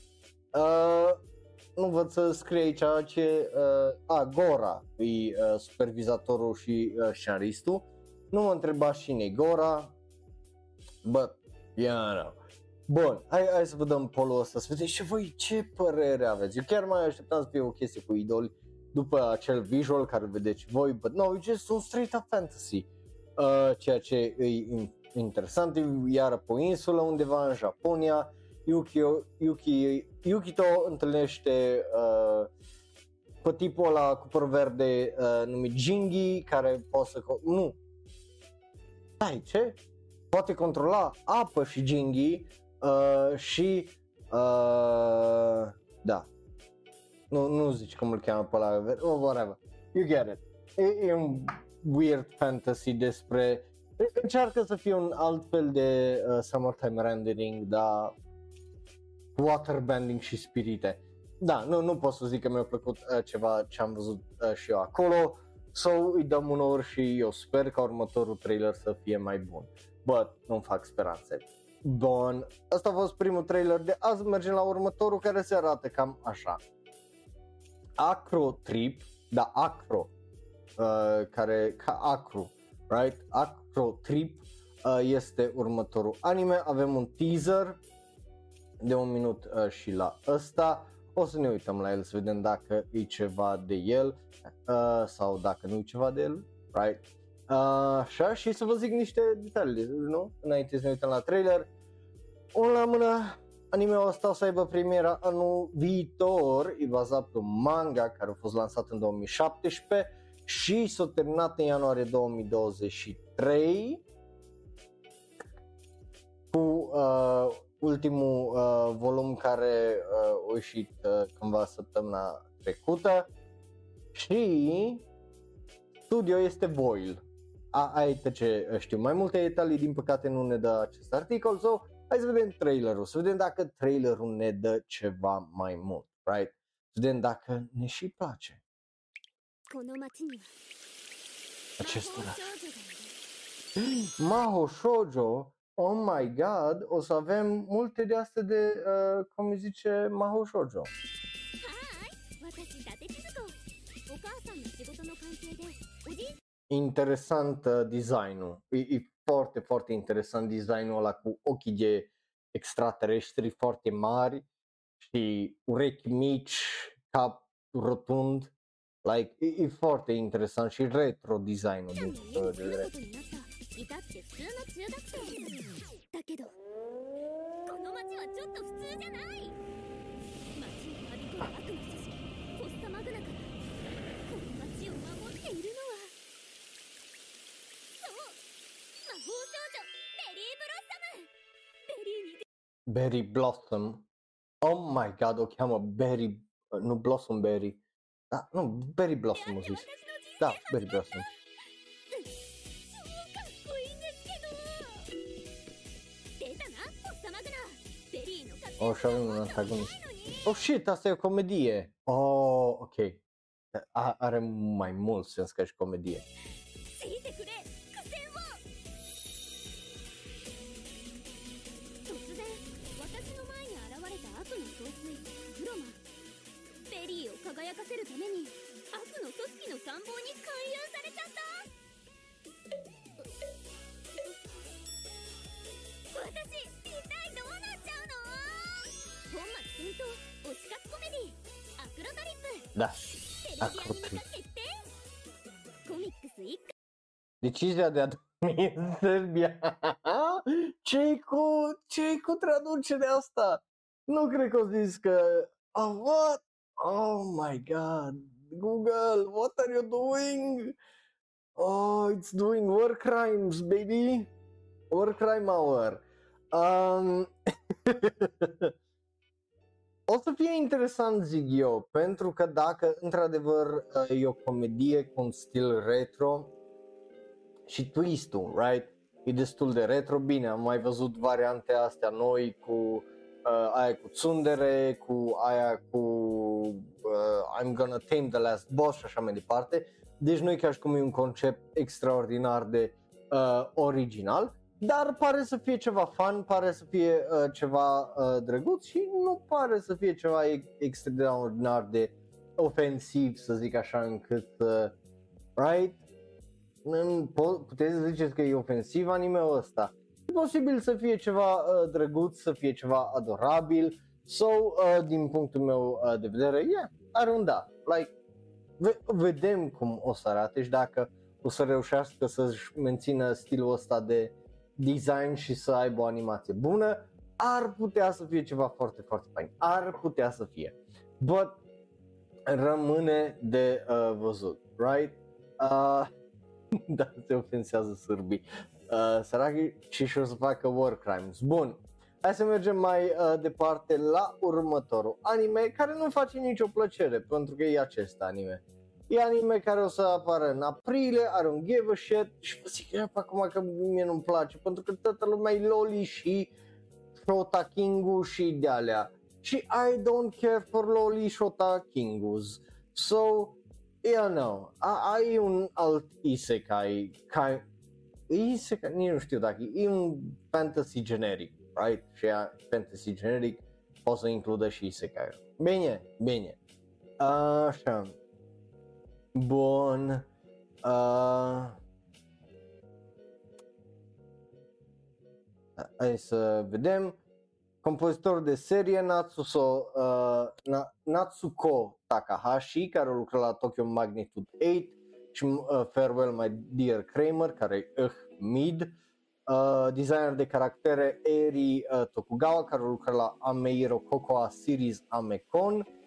Uh, nu văd să scrie aici ce... Uh, a, Gora e uh, supervizatorul și uh, scenaristul. Nu mă întreba cine e Gora, but, yeah, no. Bun, hai, hai să vă dăm polul ăsta, să vedeți și voi ce părere aveți. Eu chiar mai așteptam să fie o chestie cu idoli după acel visual care vedeți voi, but no, it's just un straight up fantasy. Uh, ceea ce e interesant, e iară pe o insulă undeva în Japonia, Yuki, Yuki, Yukito întâlnește uh, pe tipul ăla cu păr verde uh, numit Jingi, care poate să... Nu! Stai, ce? Poate controla apă și Jingi uh, și... Uh, da, nu, nu zici cum îl cheamă pe ăla, oh, whatever. You get it. E, e un weird fantasy despre... Încearcă să fie un alt fel de uh, Summertime Rendering, dar waterbending și spirite. Da, nu, nu pot să zic că mi-a plăcut uh, ceva ce am văzut uh, și eu acolo, so îi dăm un ori și eu sper ca următorul trailer să fie mai bun. But nu-mi fac speranțe. Bun, asta a fost primul trailer de azi, mergem la următorul care se arată cam așa. Acro Trip, da, Acro, uh, care, ca Acro, right? Acro Trip uh, este următorul anime, avem un teaser de un minut uh, și la ăsta, o să ne uităm la el să vedem dacă e ceva de el uh, sau dacă nu e ceva de el, right? Uh, așa, și să vă zic niște detalii, nu? Înainte să ne uităm la trailer. Un la mână, anime-ul ăsta o să aibă premiera anul viitor, e bazat pe un manga care a fost lansat în 2017 și s-a terminat în ianuarie 2023 cu uh, ultimul uh, volum care uh, a ieșit uh, cândva săptămâna trecută și studio este Voil. A, aici ce știu. Mai multe detalii din păcate nu ne dă acest articol, so hai să vedem trailerul, să vedem dacă trailerul ne dă ceva mai mult, right? Să vedem dacă ne și place. Acest oraș. Maho Shoujo, oh my god, o să avem multe de astea de, uh, cum îi zice, Maho Shoujo. Interesant uh, designul, e, e foarte, foarte interesant designul ăla cu ochii de extraterestri foarte mari și urechi mici, cap rotund, like, e, e foarte interesant și retro designul din punct de vedere. だけどこの町はちょっと普通じゃない町にはびこる悪の Berry Blossom Oh my god, o cheamă Berry, nu Blossom Berry Da, nu, Berry Blossom o zis Da, Berry Blossom Oh, și avem un antagonist. Oh shit, asta e o comedie. Oh, ok. A, are mai mult sens ca și comedie. Da. Acoperi. Decizia de a dormi în Serbia. ce cu, ce cu traducerea asta? Nu cred că au zis că... Oh, what? Oh my god. Google, what are you doing? Oh, it's doing war crimes, baby. War crime hour. Um... o să fie interesant, zic eu, pentru că dacă într-adevăr e o comedie cu un stil retro și twist-ul, right? E destul de retro, bine, am mai văzut variante astea noi cu uh, aia cu tsundere, cu aia cu uh, I'm gonna tame the last boss și așa mai departe. Deci nu e ca și cum e un concept extraordinar de uh, original, dar pare să fie ceva fun, pare să fie uh, ceva uh, drăguț și nu pare să fie ceva extraordinar de ofensiv, să zic așa, încât, uh, right? Puteți să ziceți că e ofensiv anime-ul ăsta, E posibil să fie ceva uh, drăguț, să fie ceva adorabil, sau so, uh, din punctul meu uh, de vedere, yeah, are un da. Like, ve- vedem cum o să arate și dacă o să reușească să-și mențină stilul ăsta de design și să aibă o animație bună, ar putea să fie ceva foarte, foarte fain. Ar putea să fie. But rămâne de uh, văzut, right? Uh, da, se ofensează sârbii uh, sărachi și și o să facă war crimes. Bun, hai să mergem mai uh, departe la următorul anime care nu face nicio plăcere pentru că e acest anime. E anime care o să apară în aprilie, are un give a shit și vă zic eu acum că mie nu-mi place pentru că toată lumea e loli și Shota King-ul și de alea. și I don't care for loli shota kingus. So, yeah, no, ai un alt isekai, kai, isekai, nici nu știu dacă e un fantasy generic, right? Și ea, fantasy generic poate să includă și isekai. Bine, bine. Așa. Bun. Uh, hai să vedem. Compozitor de serie Natsuso, uh, Na, Natsuko Takahashi, care lucra la Tokyo Magnitude 8 și uh, Farewell My Dear Kramer, care e uh, mid. Uh, designer de caractere Eri uh, Tokugawa, care lucra la Ameiro Kokoa Series Amekon. Uh,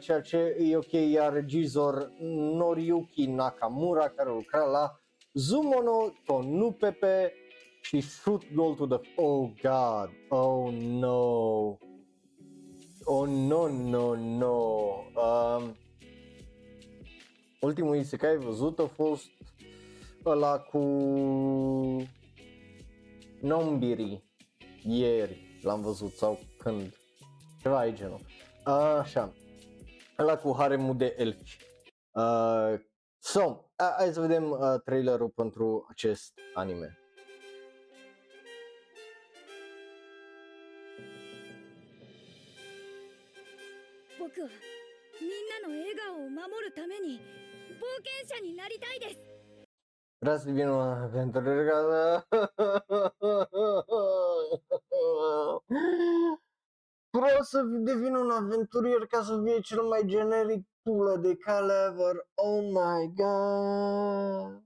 ceea ce e ok, iar regizor Noriyuki Nakamura, care lucra la Zumono Tonupepe, și shoot goal to the oh god oh no. Oh no no no. Um, ultimul isekai văzut a fost ăla cu Nombiri ieri l-am văzut sau când ceva e genul. Așa ăla cu haremul de elfi uh, so, hai să vedem uh, trailerul pentru acest anime はみんなの笑顔を守るために冒険者になりたいです Vreau să vin una aventurieră Vreau să devin un aventurier ca să fie cel mai generic pulă de cale ever. Oh my god!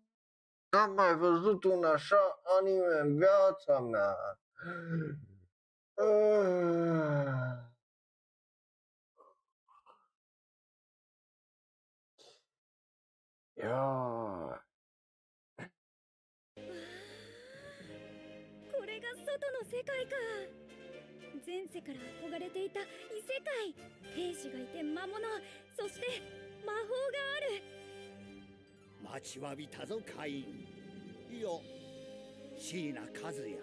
Am mai văzut un așa anime în viața mea. Uh. Yeah. これが外の世界か 前世から憧れていた異世界兵士がいて魔物そして魔法がある待ちわびたぞカインいや椎名和也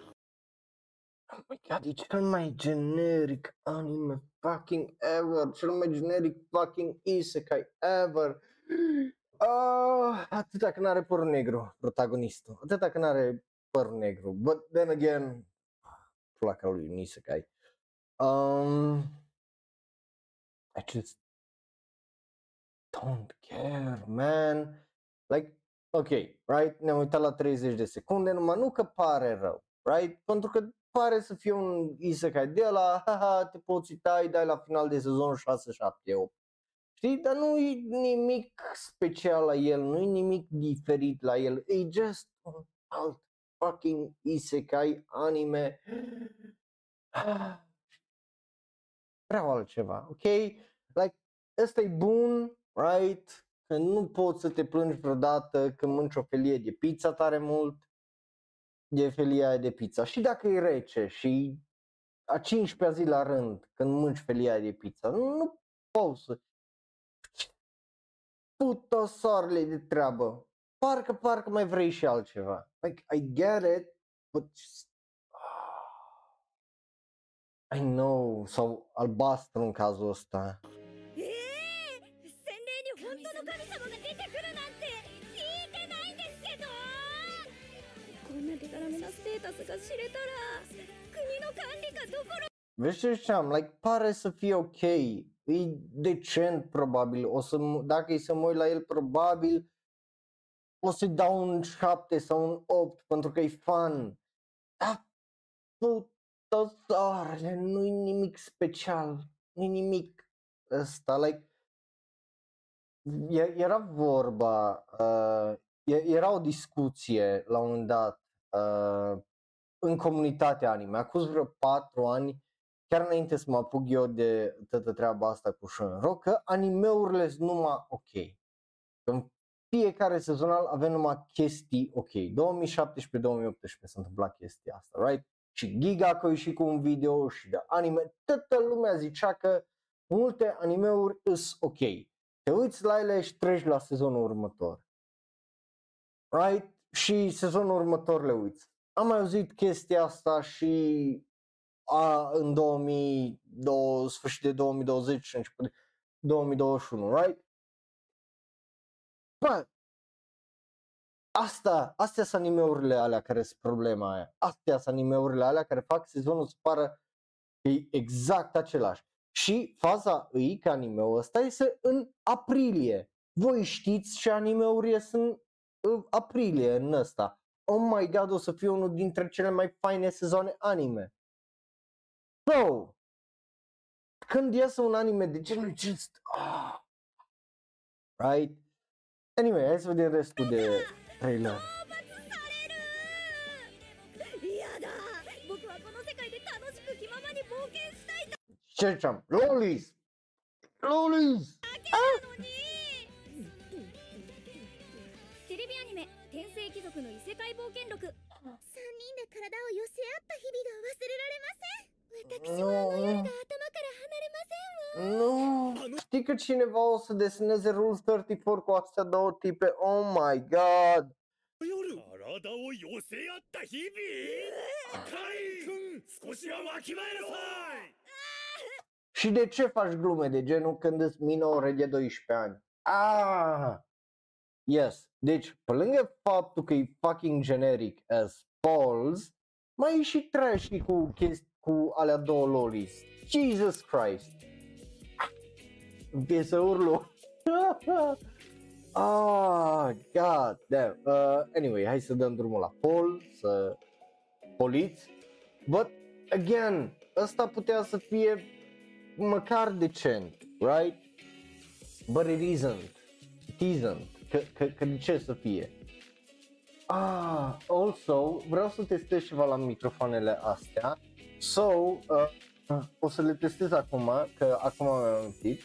Oh my god, e cel mai generic anime fucking ever, cel mai generic fucking isekai ever. Uh, atâta că n-are păr negru protagonistul, atâta că n-are păr negru, but then again, placa lui un isekai. Um, I just don't care, man. Like, ok, right? Ne-am uitat la 30 de secunde, numai nu că pare rău, right? Pentru că pare să fie un isekai de la, haha, te poți uita, îi dai la final de sezon 6, 7, 8. Știi, dar nu e nimic special la el, nu e nimic diferit la el, e just un alt fucking isekai anime. Vreau altceva, ok? Like, ăsta e bun, right? Că nu poți să te plângi vreodată când mânci o felie de pizza tare mult, de felia de pizza. Și dacă e rece și a 15-a zi la rând când mânci felia de pizza, nu, nu poți să puto soarele de treabă. Parcă, parcă mai vrei și altceva. Like, I get it, but just... I know, sau albastru în cazul ăsta. Vezi ce ziceam, like, pare să fie ok, e decent probabil, o să, dacă e să mă uit la el probabil o să-i dau un 7 sau un 8 pentru că e fun. Dar pută soarele, nu-i nimic special, nu-i nimic ăsta, like, e- era vorba, uh, e- era o discuție la un moment dat uh, în comunitatea anime, acum vreo 4 ani, chiar înainte să mă apuc eu de toată treaba asta cu Shonro, că animeurile sunt numai ok. În fiecare sezonal avem numai chestii ok. 2017-2018 s-a întâmplat chestia asta, right? Și Giga că și cu un video și de anime, toată lumea zicea că multe animeuri sunt ok. Te uiți la ele și treci la sezonul următor. Right? Și sezonul următor le uiți. Am mai auzit chestia asta și a, în 2020, sfârșit de 2020 și început de 2021, right? Bă, asta, astea sunt animeurile alea care sunt problema aia. Astea sunt animeurile alea care fac sezonul să pară e exact același. Și faza îi că animeul ăsta este în aprilie. Voi știți ce animeuri ies în în aprilie în ăsta. Oh my god, o să fie unul dintre cele mai faine sezoane anime. So, când iese un anime de genul just, ah, right? Anyway, hai să vedem restul de trailer. 討伐される嫌だ僕はこの世界で楽しく気ままに冒険したいだ Ce ziceam? Lolis! Lolis! けなのにテレビアニメ「天聖貴族の異世界冒険録」3人で体を寄せ合った日々が忘れられません私はあの夜が頭から離れませんわ Nu! Știi că cineva o să deseneze Rule 34 cu astea două tipe? Oh my god! 夜体を寄せ合った日々カイ君少しはわきまえなさい Și de ce faci glume de genul când îți minore de 12 ani? Ah! Yes. Deci, pe lângă faptul că e fucking generic as balls, mai e și trashy cu, chesti- cu alea două lolis. Jesus Christ! Îmi să urlu. ah, god damn. Uh, anyway, hai să dăm drumul la Paul, să poliți. But, again, ăsta putea să fie măcar decent, right? But it isn't. It isn't. Că, că, că de ce să fie? Ah, also, vreau să testez ceva la microfoanele astea. So, uh, o să le testez acum, că acum mi-am amintit.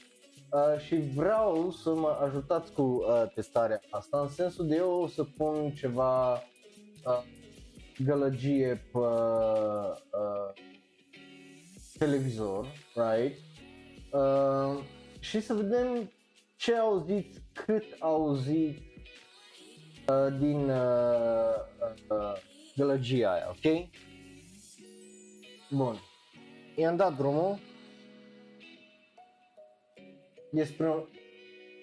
Uh, și vreau să mă ajutați cu uh, testarea asta, în sensul de eu o să pun ceva uh, gălăgie pe uh, televizor, right? Uh, și să vedem ce auziți, cât auziți uh, din uh, uh, gălăgia aia, ok? Bun. I-am dat drumul. Despre...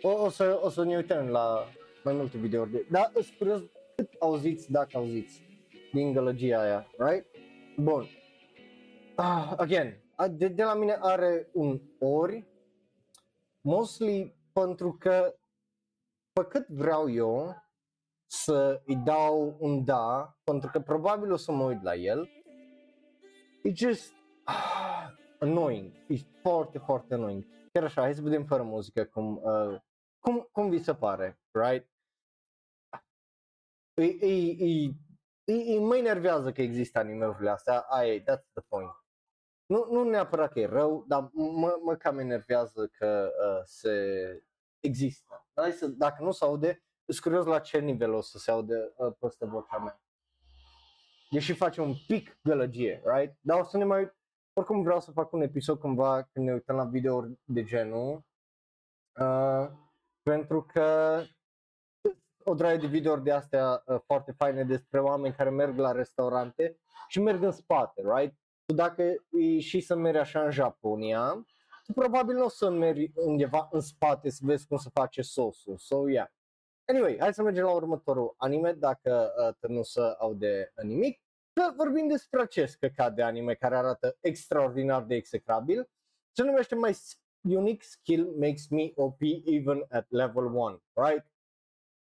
O, o, să, o să ne uităm la mai multe videouri de... Da, îți curios cât auziți, dacă auziți din gălăgia aia, right? Bun. Ah, again, a- de, de la mine are un ori, mostly pentru că pe cât vreau eu să îi dau un da, pentru că probabil o să mă uit la el, e just ah, annoying, e foarte, foarte annoying. Chiar așa, hai să vedem fără muzică cum, uh, cum, cum vi se pare, right? E, e, e, e, e, mă enervează că există animeurile astea, aia e, that's the point. Nu, nu neapărat că e rău, dar mă, mă cam enervează că uh, se există. Hai să, dacă nu se aude, sunt curios la ce nivel o să se aude uh, peste vocea mea. Deși face un pic gălăgie, right? Dar o să ne mai... Oricum vreau să fac un episod cândva când ne uităm la videouri de genul. Uh, pentru că o draie de videouri de astea uh, foarte faine despre oameni care merg la restaurante și merg în spate, right? Dacă e și să mergi așa în Japonia, tu probabil nu o să mergi undeva în spate să vezi cum se face sosul. So, yeah. Anyway, hai să mergem la următorul anime, dacă uh, nu să aude nimic. Că vorbim despre acest căcat de anime care arată extraordinar de execrabil. Se numește My Unique Skill Makes Me OP Even at Level 1, right?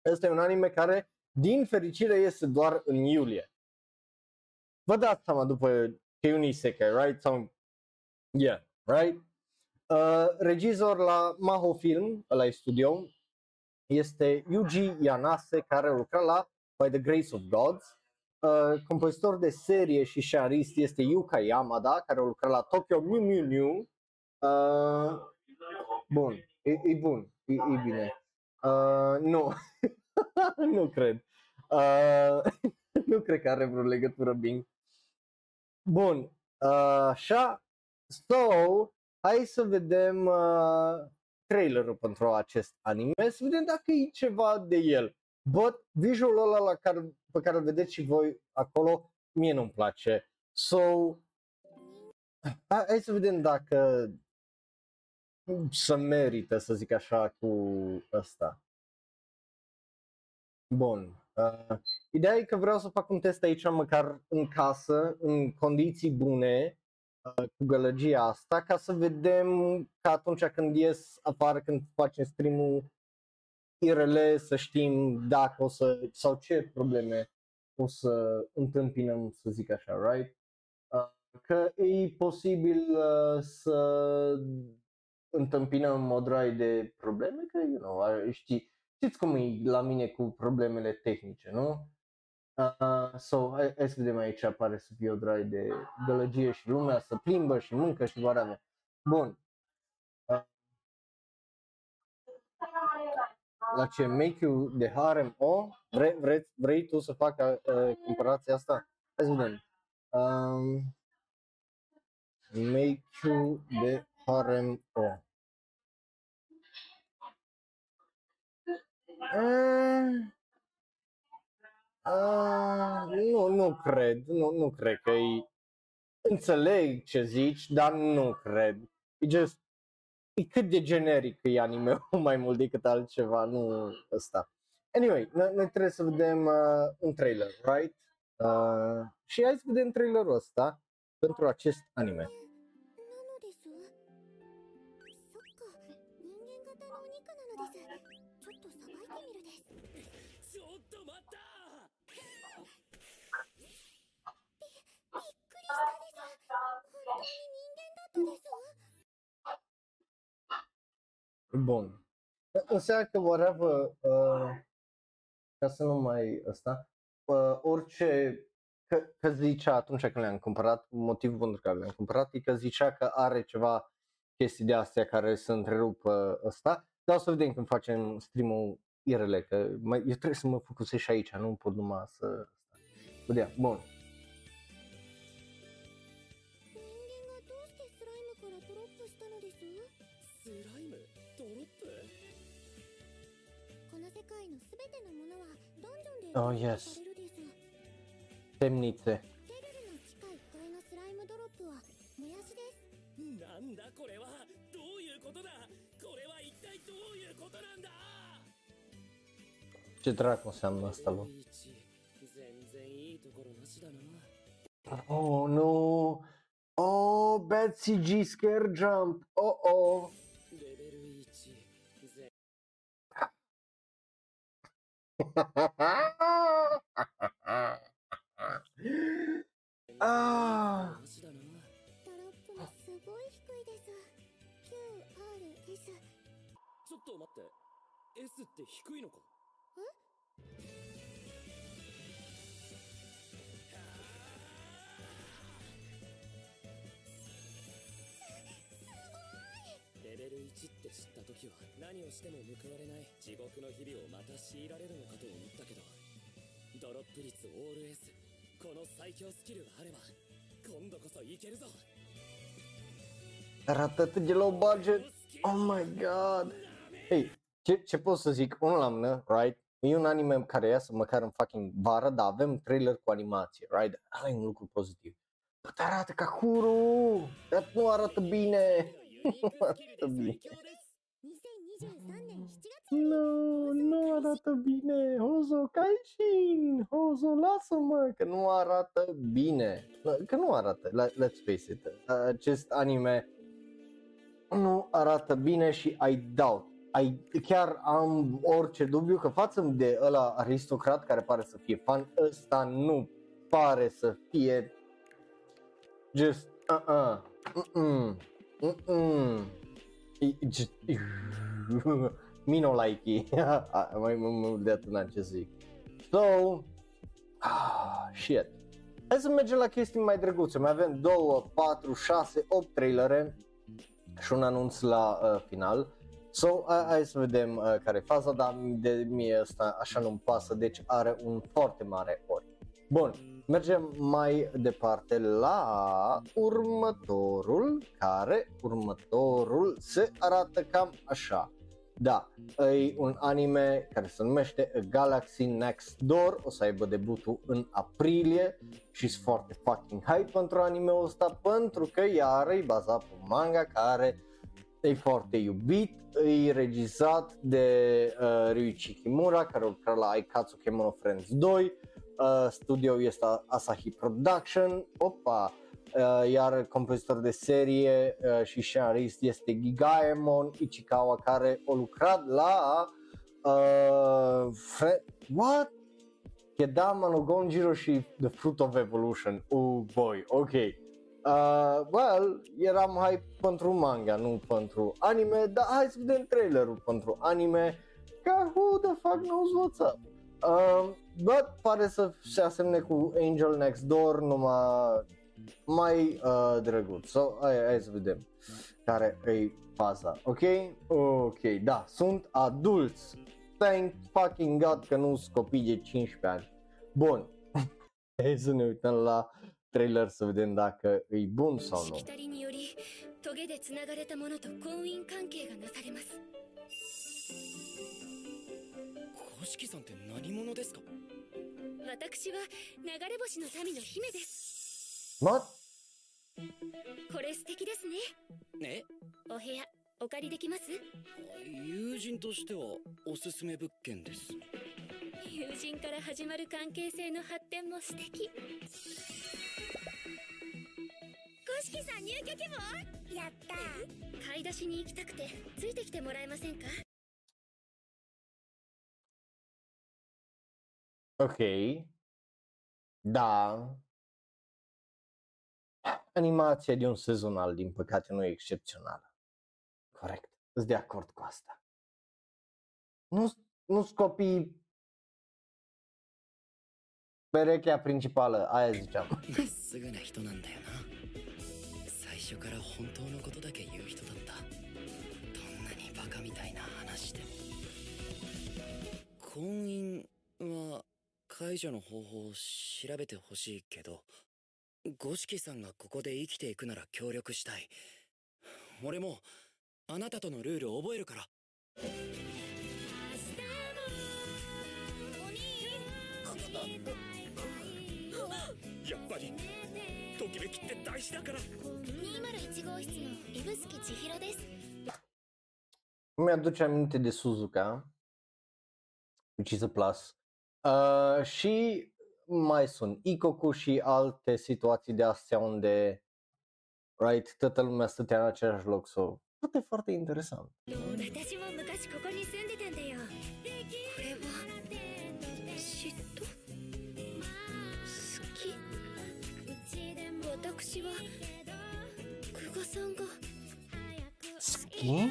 Este un anime care, din fericire, este doar în iulie. Vă dați seama după că e un isekai, right? Sau, yeah, right? Uh, regizor la Maho Film, la studio, este Yuji Yanase, care lucra la By the Grace of Gods. Uh, compozitor de serie și scenarist este Yuka Yamada, care lucra la Tokyo Mew Mew Mew. Uh, bun, e, e bun, e, e bine. Uh, nu, nu cred. Uh, nu cred că are vreo legătură Bing. Bun, uh, așa, so, hai să vedem uh, trailerul pentru acest anime, să vedem dacă e ceva de el. But visualul ăla la care, pe care îl vedeți și voi acolo, mie nu-mi place. So, Hai, hai să vedem dacă să merită, să zic așa, cu ăsta. Bun. Uh, ideea e că vreau să fac un test aici, măcar în casă, în condiții bune, uh, cu gălăgia asta, ca să vedem că atunci când ies afară, când facem stream-ul IRL, să știm dacă o să, sau ce probleme o să întâmpinăm, să zic așa, right? Uh, că e posibil uh, să întâmpinăm o droaie de probleme, că, you know, ar- știi, știți cum e la mine cu problemele tehnice, nu? Uh, so, hai, hai să vedem aici, apare să fie o droaie de gălăgie și lumea să plimbă și mâncă și whatever. Bun. Uh, la ce make you de harem o? Vrei, vrei, vrei tu să fac uh, comparația asta? Hai să vedem. Um, make you de harem o. Uh, uh, nu, nu cred, nu, nu cred că e... Înțeleg ce zici, dar nu cred. E just, e cât de generic e anime mai mult decât altceva, nu ăsta. Anyway, noi, noi trebuie să vedem uh, un trailer, right? Uh, și hai să vedem trailerul ăsta pentru acest anime. Bun. Înseamnă că whatever, uh, ca să nu mai ăsta, uh, orice că, că zicea atunci când le-am cumpărat, motivul pentru care le-am cumpărat e că zicea că are ceva chestii de astea care să întrerupă ăsta, dar o să vedem când facem stream-ul IRL, că mai, eu trebuie să mă focusez și aici, nu pot numai să... Vedea, bun. Oh, ドロップ yes. されるです Temnițe. テルルの地下1階のスライムドロップはもやしですなんだこれはどういうことだこれは一体どういうことなんだ Ce dracu înseamnă asta, bă? いち全然いいところなしだな Oh, nu! Oh, bad CG scare jump! Oh, oh! Ah! すごい低いです QRS ちょっと待って。S って低いのか。レ時は何をしても報われない地獄の日々をまた強いられるのかと思ったけどドロップ率オール S この最強スキルがあれば今度こそいけるぞ Arată atât de low budget! Oh my god! Hei, ce, ce pot să zic? Unul la mână, right? E un anime care iasă măcar în fucking vară, dar avem trailer cu animație, right? Ăla e un lucru pozitiv. Bă, dar arată ca Huru! Dar nu arată bine! ユニー Nu, nu arată bine! Hozo Kaishin! Hozo, lasă-mă! Că nu arată bine! Că nu arată, let- let's face it. Acest anime nu arată bine și I doubt. I, chiar am orice dubiu că față de ăla aristocrat care pare să fie fan, ăsta nu pare să fie just uh-uh, mm-mm, mm-mm. E, just, me no like it. mai mult de atât n-am ce să zic. So, ah, shit. Hai să mergem la chestii mai drăguțe. Mai avem 2, 4, 6, 8 trailere și un anunț la uh, final. So, hai, hai să vedem uh, care e faza, dar de mie asta așa nu-mi pasă, deci are un foarte mare ori. Bun, mergem mai departe la următorul, care următorul se arată cam așa. Da, e un anime care se numește A Galaxy Next Door, o să aibă debutul în aprilie și sunt foarte fucking hype pentru anime-ul ăsta pentru că iar e bazat pe un manga care e foarte iubit, e regizat de uh, Ryuichi Kimura care lucra la Aikatsu Kemono Friends 2, uh, studio este Asahi Production, opa, uh, iar compozitor de serie uh, și scenarist este Gigaemon Ichikawa care a lucrat la uh, Fre- what? Kedama no Gonjiro și The Fruit of Evolution. Oh boy, ok. Uh, well, eram hype pentru manga, nu pentru anime, dar hai să vedem trailerul pentru anime, că who the fuck knows what's up. Uh, but pare să se asemne cu Angel Next Door, numai mai uh, drăguț. So, hai, hai să vedem care e faza, ok? Ok, da, sunt adulți. Thank fucking God că nu sunt copii de 15 ani. Bun, hai să ne uităm la trailer să vedem dacă e bun sau し nu. きたりによりトゲでつながれたものと婚姻関係がなされます五色さんって何者ですか 私は流れ星の民の姫です。What? これ素敵ですね。え？お部屋お借りできます？友人としてはおすすめ物件です。友人から始まる関係性の発展も素敵。五色さん入居希望？やった買い出しに行きたくてついてきてもらえませんか？Ok. Da. Animația de un sezonal, din păcate, nu e excepțională. Corect. Sunt de acord cu asta. Nu, nu copii perechea principală, aia ziceam. まっすぐな人なんだよな最初から本当のことだけ言う人だったどんなにバカみたいな話でも婚姻は 解除の方法を調べてほしいけど五色さんがここで生きていくなら協力したい。俺もあなたとのルールを覚えるから。やっぱりときめきって大事だから。201号室の指宿千尋です。Mi-aduce aminte de Suzuka, which is a plus. Uh, și mai sunt Icocu și alte situații de astea unde right, toată lumea stătea în același loc. So, tot foarte interesant. Ski?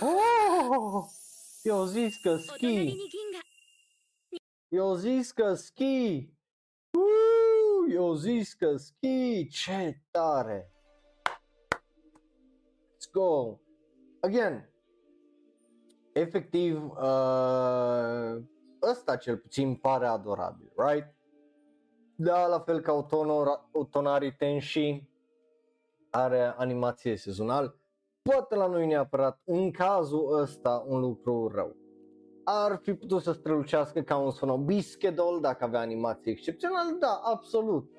Oh! Eu zis că Ski. Eu zis că schi! Eu zis că schi! Ce tare! Let's go! Again! Efectiv, uh, ăsta cel puțin pare adorabil, right? Da, la fel ca Otono, Otonari Tenshi, are animație sezonal poate la noi neapărat în cazul ăsta un lucru rău. Ar fi putut să strălucească ca un Sonobi Schedule dacă avea animație excepțională, da, absolut.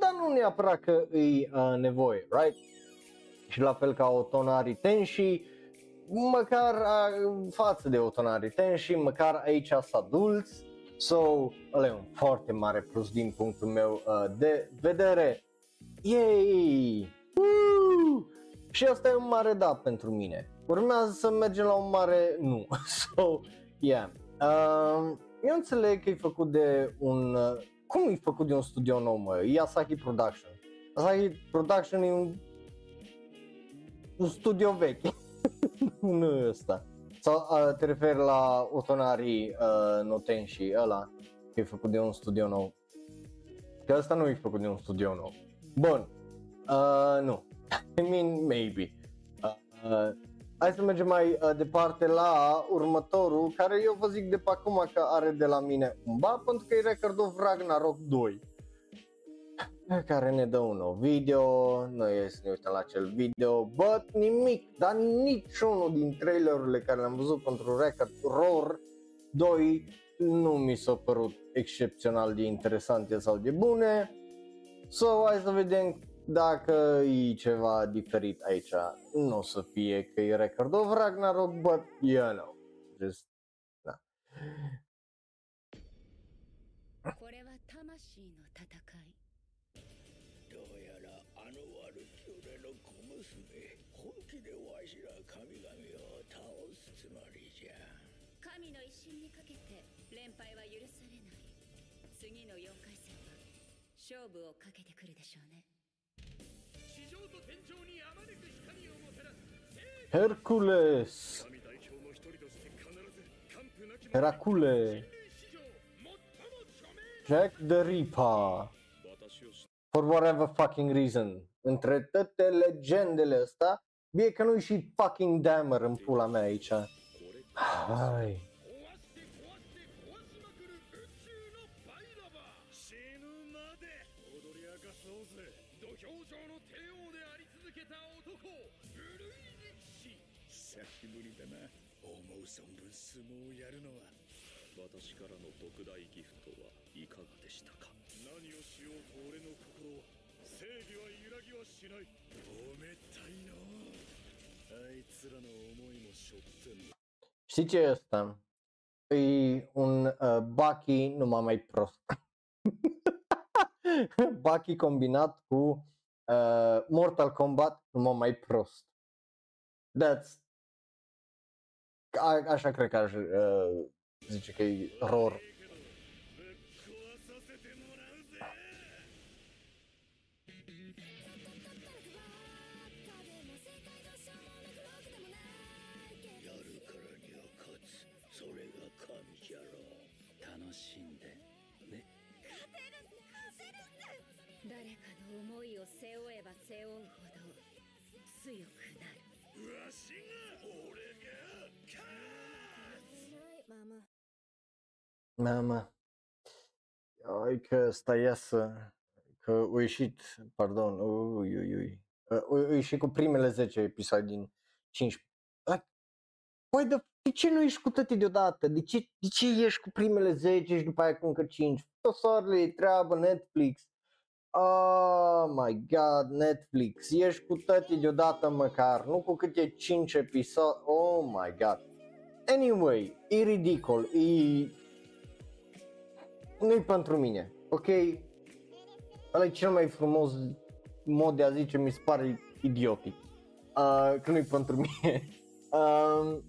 Dar nu neapărat că îi uh, nevoie, right? Și la fel ca Otonari Tenshi, măcar uh, față de Otonari Tenshi, măcar aici sunt adulți, so, ăla e un foarte mare plus din punctul meu uh, de vedere. Yay! Woo! Și asta e un mare da pentru mine. Urmează să mergem la un mare nu. So, yeah. Uh, eu înțeleg că e făcut de un... Uh, cum e făcut de un studio nou, mă? E Asahi Production. Asahi Production e un, un studio vechi. nu e ăsta. Sau uh, te referi la Otonari uh, Notenshi, ăla, că e făcut de un studio nou. Că ăsta nu e făcut de un studio nou. Bun. Uh, nu. I mean, maybe. Uh, uh, hai să mergem mai uh, departe la următorul, care eu vă zic de pe acum că are de la mine un ba, pentru că e Record of Ragnarok 2. care ne dă un nou video, noi să ne uităm la acel video, but nimic, dar niciunul din trailerurile care le-am văzut pentru Record Roar 2 nu mi s-a părut excepțional de interesante sau de bune. So, hai să vedem dacă e ceva diferit aici. Nu o să fie că e Record of Ragnarok, but you know, just, da. Hercules! Heracule! Jack the Ripper! For whatever fucking reason. Între toate legendele astea, bine că nu-i și fucking damer în pula mea aici. Hai. しないおめったいのあいつらの思いも背負ってんだ Știi ce e ăsta? E un uh, Bucky numai mai prost. Bucky combinat cu uh, Mortal Kombat numai mai prost. That's... A, așa cred că aș uh, zice că e ROR. 負えば背負うほど強くなるわしが俺が勝つママ Mama. Ai că ăsta iasă, că a ieșit, pardon, ui, ui, ui. Uh, A ieșit cu primele 10 episoade din 15. Like, Păi, de, de ce nu ești cu toate deodată? De ce, de ce ești cu primele 10 și după aia cu încă 5? Tot soarele e treabă, Netflix. Oh my god, Netflix, ești cu toate deodată măcar, nu cu câte 5 episoade. Oh my god. Anyway, e ridicol, e... Nu-i pentru mine, ok? Ăla e cel mai frumos mod de a zice, mi se pare idiotic. Uh, că nu-i pentru mine. Um,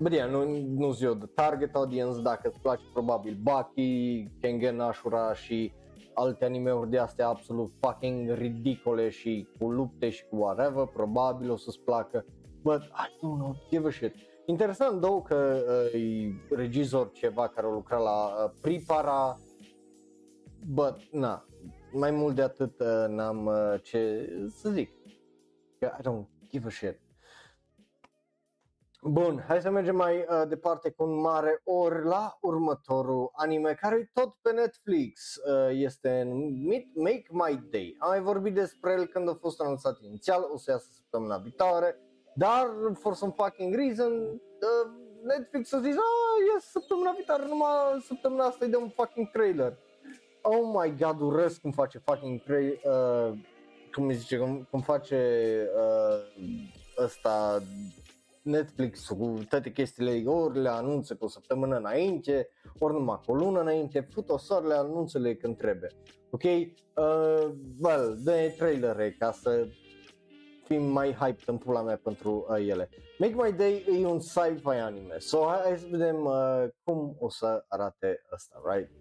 But yeah, nu, nu eu de target audience, dacă îți place probabil Baki, Kengen Ashura și alte animeuri de astea absolut fucking ridicole și cu lupte și cu whatever, probabil o să-ți placă, but I don't know, give a shit. Interesant două că uh, e regizor ceva care a lucrat la uh, Pripara, but na, mai mult de atât uh, n-am uh, ce să zic. Că I don't give a shit. Bun, hai să mergem mai uh, departe cu un mare ori la următorul anime care e tot pe Netflix. Uh, este numit Make My Day. Am mai vorbit despre el când a fost anunțat inițial, o să iasă săptămâna viitoare, dar for some fucking reason uh, Netflix a zis, ah, ies săptămâna viitoare, numai săptămâna asta îi dăm un fucking trailer. Oh my god, urăsc cum face fucking trailer, uh, cum îi zice, cum, cum face uh, ăsta Netflix cu toate chestiile, ori le anunță cu o săptămână înainte, ori numai cu o lună înainte, fut-o soar le anunță-le când trebuie. Ok? Uh, well, de trailere ca să fim mai hyped în pula mea pentru uh, ele. Make My Day e un sci-fi anime, so hai, hai să vedem uh, cum o să arate ăsta, right?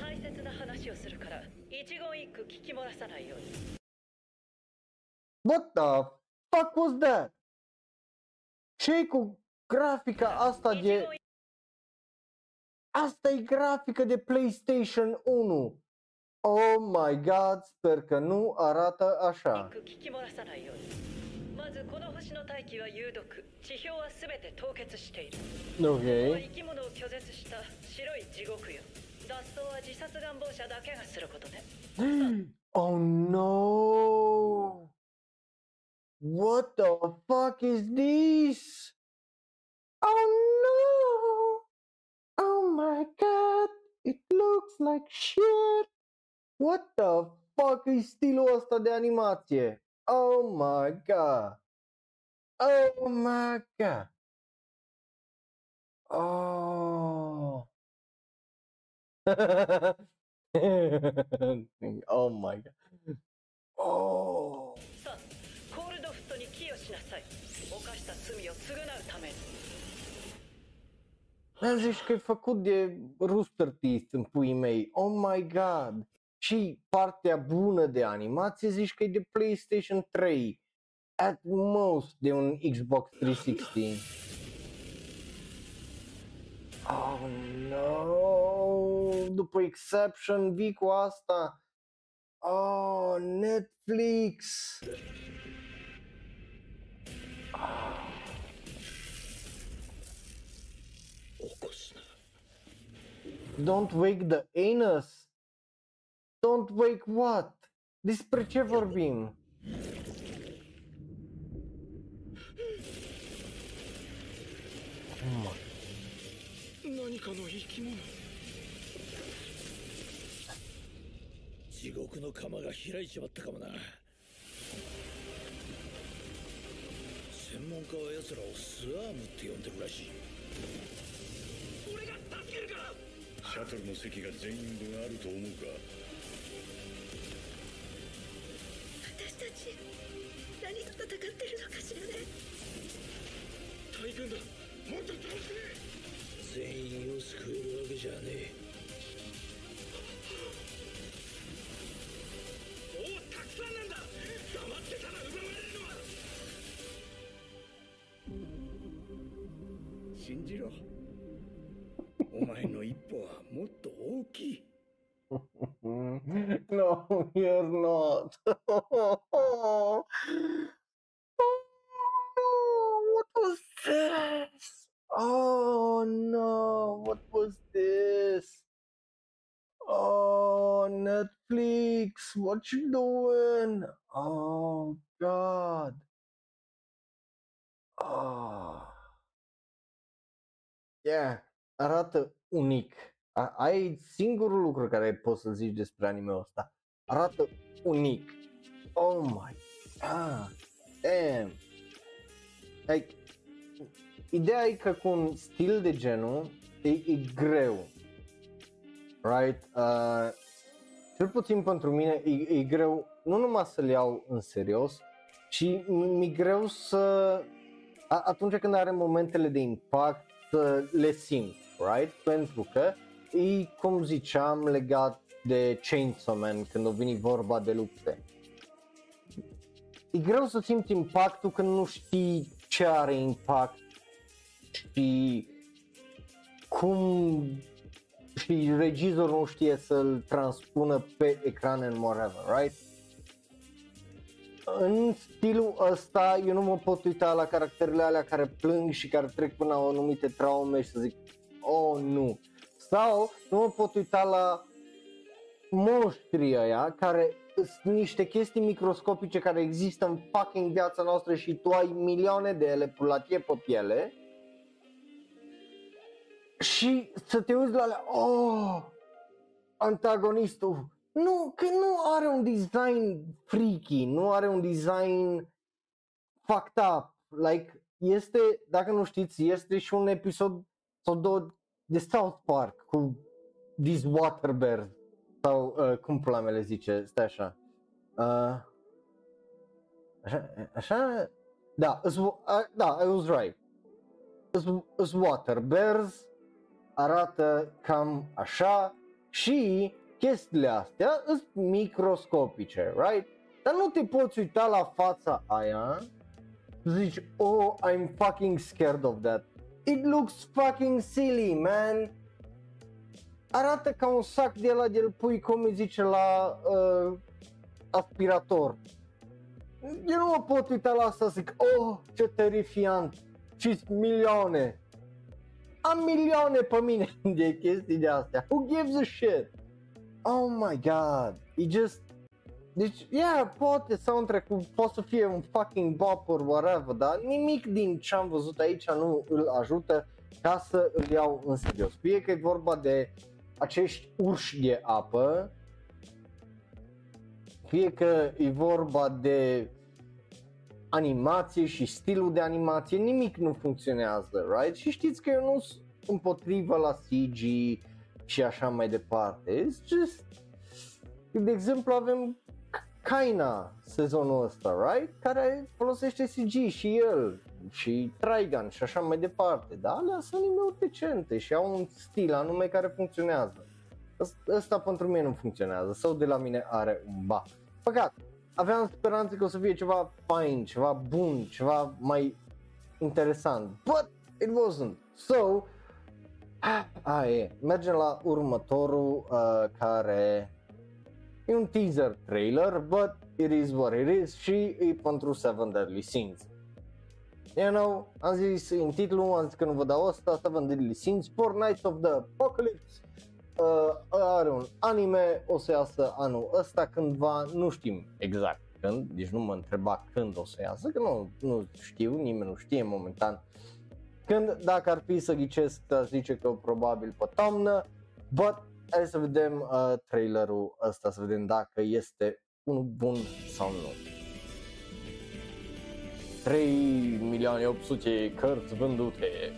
大切な話をするから一言一句聞き漏らさないように What the fuck was that? ce cu grafica asta 一 de... 言 Asta e grafică de PlayStation 1. Oh my god, sper că nu arată 一 așa. 句聞き漏らさないようにまずこの星の大気は有毒地表は全て凍結しているここは Ok. 生き物を拒絶した白い地獄よ 雑草は自殺願望者だけがすることね oh no! What the fuck is this? Oh no! Oh my god! It looks like shit! What the fuck is stilul ăsta de animație? Oh my god! Oh my god! Oh! oh my god. Oh. Mi-am zis că e făcut de Rooster Teeth în puii mei. Oh my god. Și partea bună de animație zici că e de PlayStation 3. At most de un Xbox 360. Oh no. După Exception vii cu asta. Oh, Netflix. Don't wake the anus. Don't wake what? Despre ce vorbim? 何かの生き物地獄の釜が開いちまったかもな専門家は奴らをスワームって呼んでるらしいシャトルの席が全員分あると思うか？私たち何と戦ってるのかしらね？大軍だもっと倒して全員を救えるわけじゃねえもっと大きい no, you're not. oh, what was this? Oh no, what was this? Oh, Netflix, what you doing? Oh God. Oh. Yeah, arată unic. A- ai singurul lucru care poți să zici despre anime ăsta. Arată unic. Oh my god. Damn. Like, ideea e că cu un stil de genul e, e greu. Right? Uh, cel puțin pentru mine e, e greu nu numai să-l iau în serios, ci mi-e greu să a- atunci când are momentele de impact să le simt, right? Pentru că e, cum ziceam, legat de Chainsaw Man când a venit vorba de lupte. E greu să simți impactul când nu știi ce are impact și cum și regizorul nu știe să-l transpună pe ecran în whatever, right? În stilul ăsta eu nu mă pot uita la caracterele alea care plâng și care trec până la anumite traume și să zic, oh nu. Sau nu mă pot uita la monștrii ăia care sunt niște chestii microscopice care există în fucking viața noastră și tu ai milioane de ele pulatie pe piele și să te uiți la alea, oh, antagonistul, nu, că nu are un design freaky, nu are un design fucked up, like, este, dacă nu știți, este și un episod sau două de South Park cu these water bears sau uh, cum pula mea le zice, stai așa, uh, așa, așa, da, is, uh, da, I was right, is, is water bears, arată cam așa și chestiile astea sunt microscopice, right? Dar nu te poți uita la fața aia și zici, oh, I'm fucking scared of that. It looks fucking silly, man. Arată ca un sac de la de pui, cum îi zice, la uh, aspirator. Eu nu mă pot uita la asta să zic, oh, ce terifiant, și milioane. am milioane pe mine de chestii de astea. Who gives a shit? Oh my god, e just... Deci, yeah, poate soundtrack-ul poate să fie un fucking bop or whatever, dar nimic din ce am văzut aici nu îl ajută ca să îl iau în serios. Fie că e vorba de acești urși de apă, fie că e vorba de animație și stilul de animație, nimic nu funcționează, right? Și știți că eu nu sunt împotriva la CG și așa mai departe. It's just... De exemplu avem Kaina sezonul ăsta, right? Care folosește CG și el și Trigun și așa mai departe, dar alea sunt anime decente și au un stil anume care funcționează. Ăsta pentru mine nu funcționează sau de la mine are un ba. Păcat, aveam speranțe că o să fie ceva fain, ceva bun, ceva mai interesant, but it wasn't. So, a, e. Mergem la următorul uh, care e un teaser trailer, but it is what it is și e pentru Seven Deadly Sins. You know, am zis în titlu, am zis că nu vă dau asta, Seven Deadly Sins, Four Nights of the Apocalypse, uh, are un anime, o să iasă anul ăsta cândva, nu știm exact când, deci nu mă întreba când o să iasă, că nu, nu știu, nimeni nu știe momentan când, dacă ar fi să ghicesc, aș zice că probabil pe toamnă, but hai să vedem uh, trailerul ăsta, să vedem dacă este unul bun sau nu. 3 milioane 800 cărți vândute.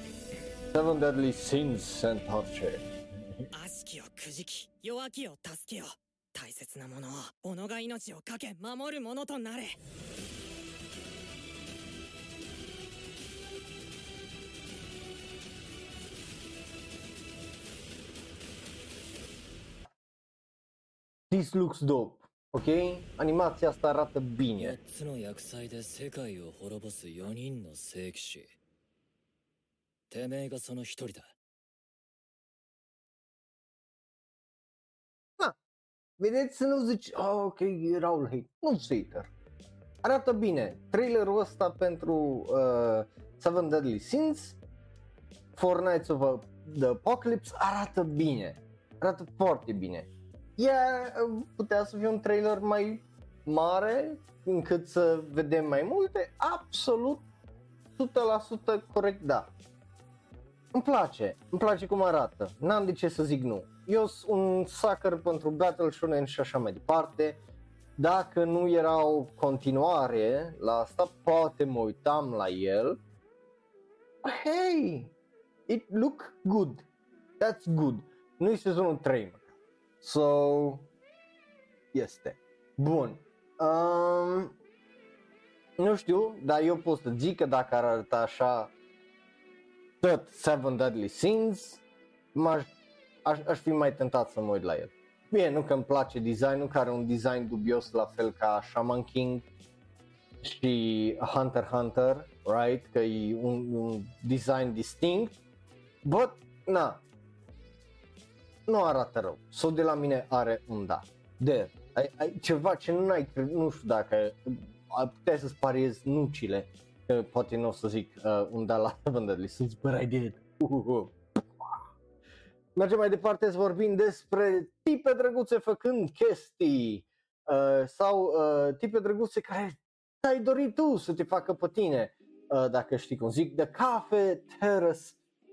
Seven Deadly Sins se întoarce. 悪しきをくじき弱きを助けよ大切なものを己が命を懸け守るものとなれ This looks dope. Ok? Animația asta arată bine. 4つの厄災で世界を滅ぼす4人の聖騎士てめえがその一人だ Vedeți să nu zici, oh, ok, erau hate. Nu hater. Arată bine. Trailerul ăsta pentru uh, Seven Deadly Sins, Four Nights of the Apocalypse arată bine. Arată foarte bine. Yeah, putea să fie un trailer mai mare încât să vedem mai multe? Absolut 100% corect, da. Îmi place, îmi place cum arată, n-am de ce să zic nu. Eu sunt un sucker pentru Battle Shonen și așa mai departe. Dacă nu era o continuare la asta, poate mă uitam la el. Hey, it look good. That's good. Nu-i sezonul 3, mă. So, este. Bun. Um, nu știu, dar eu pot să zic că dacă ar arăta așa tot Seven Deadly Sins, m-aș, aș, aș fi mai tentat să mă uit la el. Bine, nu că îmi place designul, care are un design dubios la fel ca Shaman King și Hunter x Hunter, right? Că e un, un design distinct, but, na, nu arată rău. Sau de la mine are un da. De, ai, ai ceva ce nu ai, nu știu dacă ai putea să-ți pariezi nucile, că poate nu o să zic uh, un da la Seven Deadly Sins, but I did. Uh-huh. Mergem mai departe să vorbim despre tipe drăguțe făcând chestii uh, sau uh, tipe drăguțe care ți-ai dorit tu să te facă pe tine, uh, dacă știi cum zic, The Cafe Terrace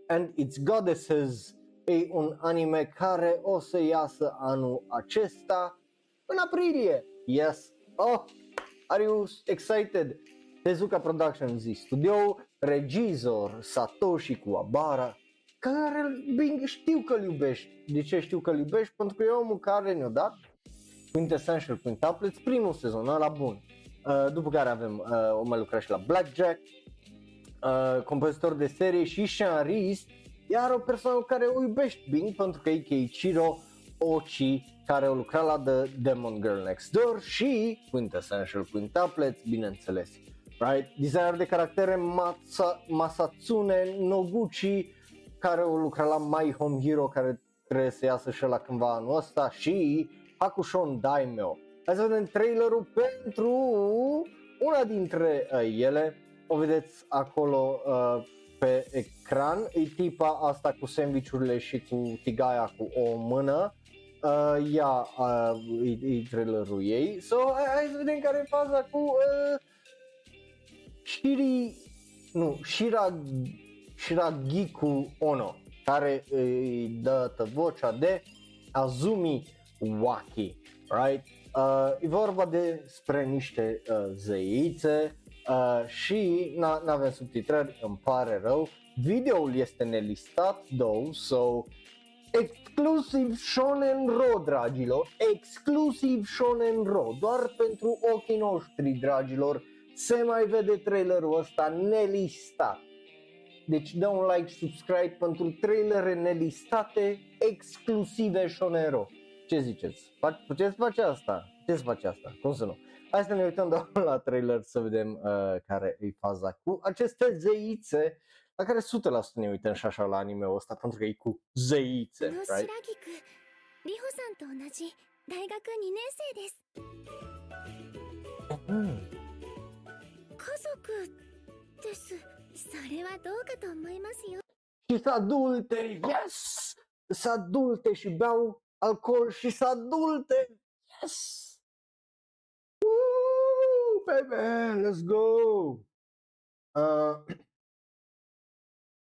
and its Goddesses e un anime care o să iasă anul acesta în aprilie. Yes. Oh, are you excited? Tezuka Productions e studio, regizor Satoshi Kuwabara, care bine, știu că-l iubești. De ce știu că-l iubești? Pentru că e omul care ne-a dat Quintessential Quintuplets, primul sezon, la bun. Uh, după care avem, uh, o mai lucrat și la Blackjack, uh, compozitor de serie și scenarist, iar o persoană care o iubești bine pentru că e Keiichiro Ochi, care a lucrat la The Demon Girl Next Door și Quintessential Quintuplets, bineînțeles. Right? Designer de caractere Masa, Masatsune Noguchi, care o lucra la My Home Hero, care trebuie să iasă și la cândva anul ăsta și Hakushon Daimyo. Hai să vedem trailerul pentru una dintre uh, ele. O vedeți acolo uh, pe ecran, e tipa asta cu sandvișurile și cu tigaia cu o mână, uh, ea uh, e, e trailerul ei, so hai, hai să vedem care e faza cu uh, Shiri, nu, Shira, Shiragiku Ono, care îi dă vocea de Azumi Waki, right? Uh, e vorba despre niște uh, zeițe uh, și nu avem subtitrări, îmi pare rău. Videoul este nelistat, though, so exclusiv Shonen Ro, dragilor, exclusiv Shonen Ro, doar pentru ochii noștri, dragilor, se mai vede trailerul ăsta nelistat. Deci dă un like, subscribe pentru trailere nelistate exclusive Shonen Ro. Ce ziceți? Puteți face asta? Puteți face asta, cum să nu? Hai să ne uităm doar la trailer să vedem uh, care e faza cu aceste zeițe la care 100% ne uităm și așa la anime-ul ăsta pentru că e cu zeițe, この right? 白木くん里穂さんと同じ大学2年生です Mm. 家族ですそれはどうかと思いますよ Și să adulte, yes! Să adulte și beau alcool și să adulte, yes! baby, let's go! Uh,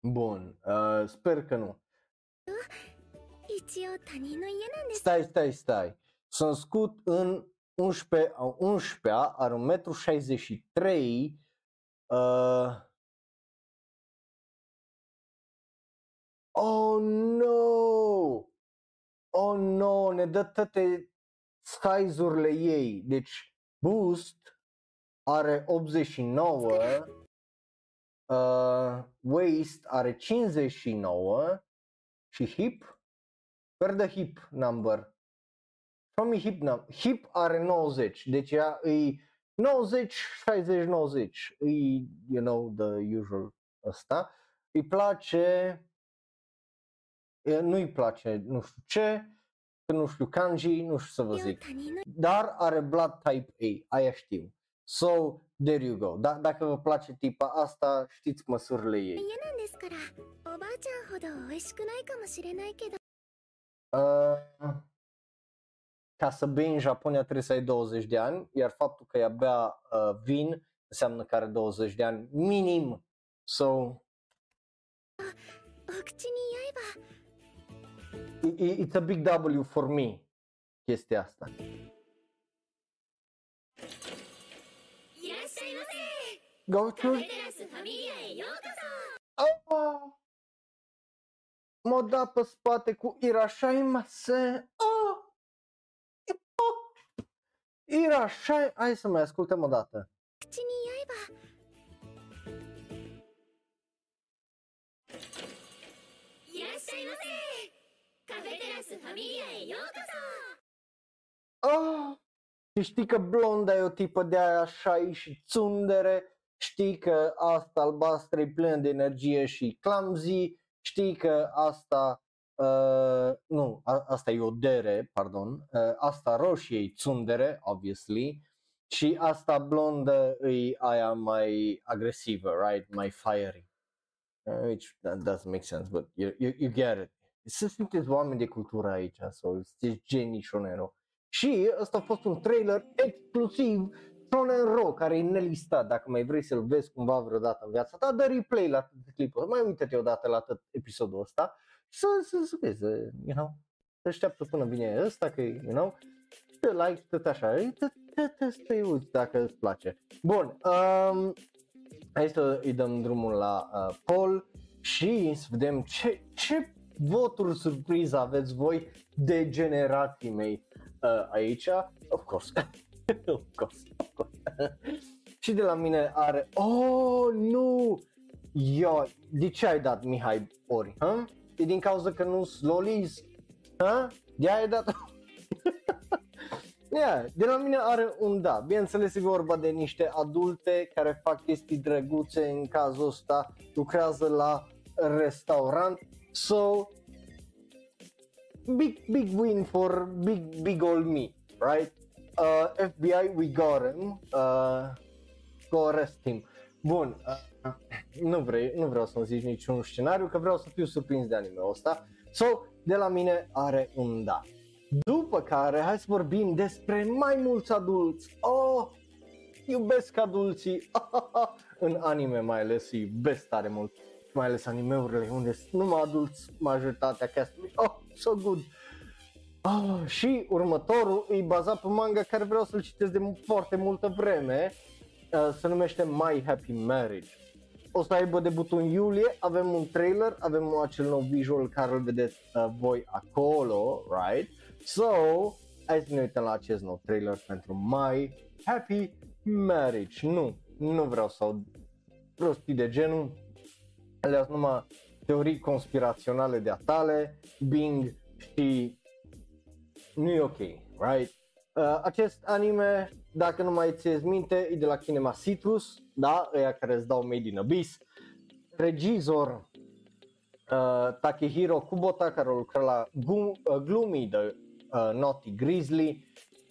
bun, uh, sper că nu. Stai, stai, stai. Sunt scut în 11, 11 are 1,63 m. Uh, Oh no! Oh no, ne dă toate size-urile ei. Deci, Boost are 89, uh, waste are 59 și hip, where the hip number? from hip, num- hip are 90, deci ea e 90, 60, 90, e, you know, the usual ăsta. Îi place, nu-i place, nu știu ce, nu știu kanji, nu știu să vă zic. Dar are blood type A, aia știu. So, there you go. Da- dacă vă place tipa asta, știți măsurile ei. Uh, ca să bei în Japonia trebuie să ai 20 de ani, iar faptul că abia uh, vin înseamnă că are 20 de ani minim. So, it's a big W for me chestia asta. Go カ to フェテラスファミリアへようこ oh! M-a dat pe spate cu Irashaimase. Oh! Oh! Irashai... Hai să mai ascultăm o dată. そ口に合えばいらっしゃいませカフェテラスファミリアへようこ Oh! Și știi că blonda e o tipă de aia așa e și țundere, știi că asta albastră e plină de energie și clumsy, știi că asta, uh, nu, a, asta e o dere, pardon, uh, asta roșie e țundere, obviously, și asta blondă e aia mai agresivă, right, mai fiery. Uh, which that doesn't make sense, but you, you, you get it. Să sunteți oameni de cultură aici, sau sunteți genii șonero. Și ăsta a fost un trailer exclusiv Shonen Ro, care e nelistat. Dacă mai vrei să-l vezi cumva vreodată în viața ta, dă replay la tot clipul. Mai uită-te odată la tot episodul ăsta și să, să, să vezi, you know, să așteaptă până vine ăsta, că, you know, te like, tot așa, te, te, te, te, te uiți dacă îți place. Bun, um, hai să îi dăm drumul la uh, Paul și să vedem ce, ce voturi surpriză aveți voi de generații mei uh, aici. Of course. Of course, of course. și de la mine are, oh, nu, Yo, de ce ai dat Mihai ori? Hă? E din cauza că nu-s lolis? Hă? De ai dat? Yeah, de la mine are un da. Bineînțeles e vorba de niște adulte care fac chestii drăguțe, în cazul ăsta lucrează la restaurant. So, big, big win for big, big old me, right? Uh, FBI, we got him. Uh, go arrest him. Bun. Uh, nu, vrei, nu vreau să-mi zici niciun scenariu, că vreau să fiu surprins de anime ăsta. So, de la mine are un da. După care, hai să vorbim despre mai mulți adulți. Oh, iubesc adulții în anime mai ales, îi iubesc tare mult. Mai ales animeurile unde sunt numai adulți majoritatea castului. Oh, so good. Oh, și următorul e bazat pe manga care vreau să-l citesc de foarte multă vreme. Uh, se numește My Happy Marriage. O să aibă debutul în iulie, avem un trailer, avem acel nou visual care îl vedeți uh, voi acolo, right? So, hai să ne uităm la acest nou trailer pentru My Happy Marriage. Nu, nu vreau să aud prostii de genul, alea sunt numai teorii conspiraționale de atale, Bing și nu e ok, right? Uh, acest anime, dacă nu mai țineți minte, e de la Kinema Citrus, da, ăia care îți dau Made in Abyss. Regizor uh, Takehiro Kubota, care lucra la Gum, uh, Gloomy de uh, Naughty Grizzly,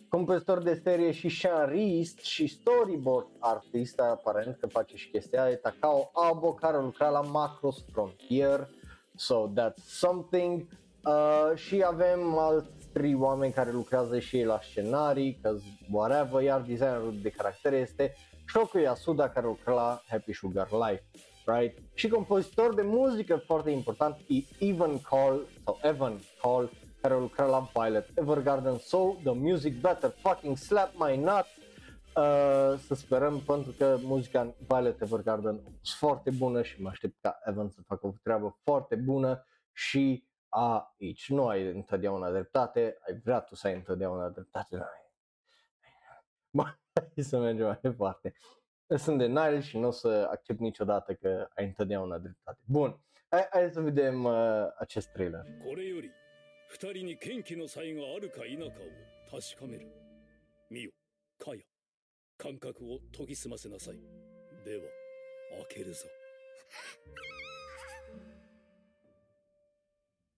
compozitor de serie și scenarist și storyboard artist, aparent că face și chestia aia, e Takao Abo, care lucra la Macross Frontier, so that's something. Uh, și avem alți trei oameni care lucrează și ei la scenarii, că whatever, iar designerul de caractere este Shoko Yasuda care lucra la Happy Sugar Life, right? Și compozitor de muzică foarte important e Evan Call sau Evan Call care lucra la Violet Evergarden So The Music Better Fucking Slap My Nuts Uh, să sperăm pentru că muzica în Violet Evergarden a fost foarte bună și mă aștept ca Evan să facă o treabă foarte bună și aici nu ai întotdeauna dreptate, ai vrea tu să ai întotdeauna dreptate, nu ai. Bă, hai să mergem mai departe. Sunt de Nile și nu o să accept niciodată că ai întotdeauna dreptate. Bun, hai, hai să vedem uh, acest trailer. これより二人に剣気の差異があるか否かを確かめる見よカヤ感覚を研ぎ澄ませなさいでは開けるぞ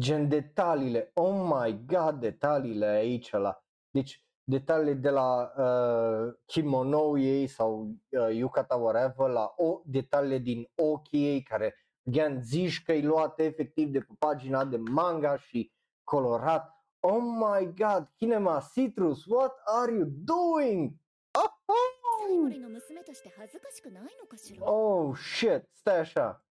Gen detaliile, oh my god, detaliile aici la. Deci detaliile de la uh, kimonou ei sau uh, yukata whatever la o, detaliile din ochii ei care again, zici că-i luat efectiv de pe pagina de manga și colorat. Oh my god, Kinema Citrus, what are you doing? Oh, oh! oh shit, stai așa.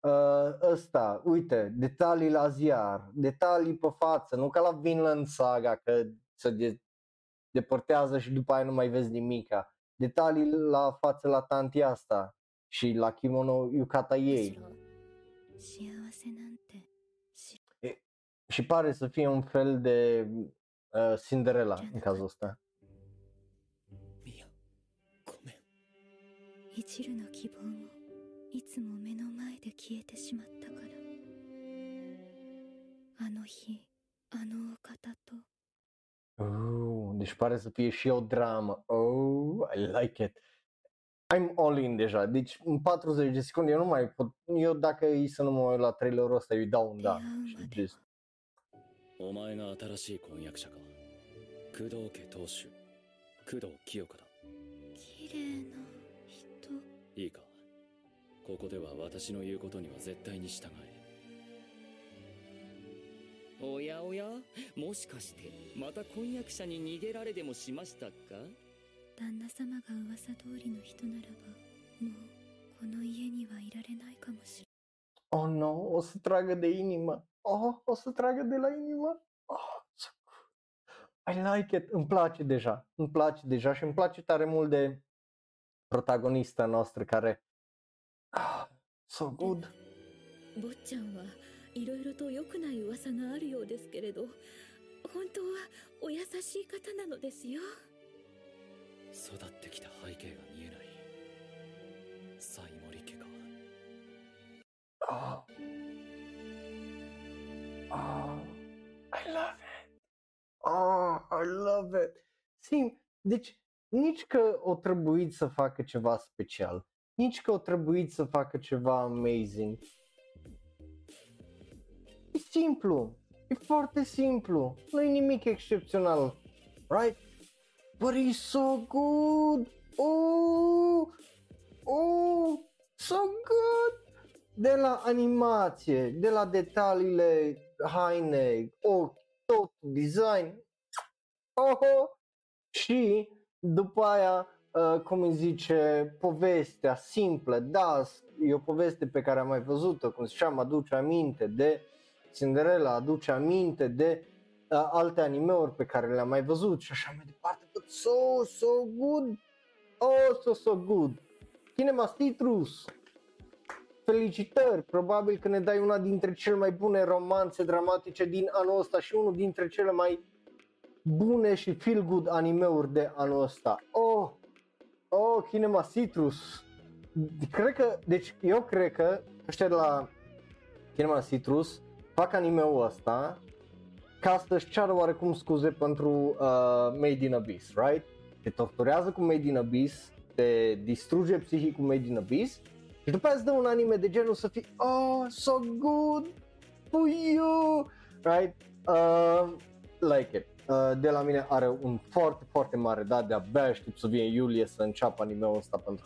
Uh, ăsta, uite, detalii la ziar, detalii pe față, nu ca la Vinland Saga că se de- depărtează și după aia nu mai vezi nimica. Detalii la față la tanti asta și la kimono yukata むし ei. ろ幸せなんて Și pare să fie un fel de uh, Cinderella în cazul ăsta. ミヤごめん一縷の希望も いつも目の前で消えてしまったからあの日あのお方と Oh, deci pare să fie și o dramă. Oh, I like it. I'm all in deja. Deci în 40 de secunde eu nu mai pot. Eu dacă îi să nu mă uit la trailerul ăsta, îi dau un da. Just- お前が新しい婚約者か工藤家当主工藤清子だ綺麗な人いいかここでは私の言うことには絶対に従え。おやおやもしかしてまた婚約者に逃げられでもしましたか？旦那様が噂通りの人ならばもうこの家にはいられないかもしれない。おのおすたらげでいにまおおすたらげでらいにまおそこ I like it. Îmi place deja îmi place deja și îmi place tare mult de protagonista noastră So good. 坊ちゃんはいろいろと良くない噂があるようですけれど、本当はお優しい方なのですよ。育ってきた背景が見えない。サイモリ家か。ああ。ああ。I love it. ああ、I love it. Sim, deci, nici că o trebuit să facă. Nici că o trebuit să facă ceva amazing. E simplu, e foarte simplu, nu e nimic excepțional, right? But he's so good! Oh! Oh! So good! De la animație, de la detaliile haine, ochi, tot, design. Oh, oh. Și după aia, uh, cum îi zice, povestea simplă, da, e o poveste pe care am mai văzut-o, cum ziceam, aduce aminte de Cinderella, aduce aminte de uh, alte animeuri pe care le-am mai văzut și așa mai departe, but so, so good, oh, so, so good. Kinema Citrus, felicitări, probabil că ne dai una dintre cele mai bune romanțe dramatice din anul ăsta și unul dintre cele mai bune și feel good animeuri de anul ăsta. Oh, oh, Kinema Citrus. Cred că, deci eu cred că ăștia de la Kinema Citrus fac animeul ăsta ca să-și ceară oarecum scuze pentru uh, Made in Abyss, right? Te torturează cu Made in Abyss, te distruge psihic cu Made in Abyss și după aia îți dă un anime de genul să fii Oh, so good for you, right? Uh, like it. Uh, de la mine are un foarte, foarte mare, da, de-abia aștept să vie iulie să înceapă anime-ul ăsta pentru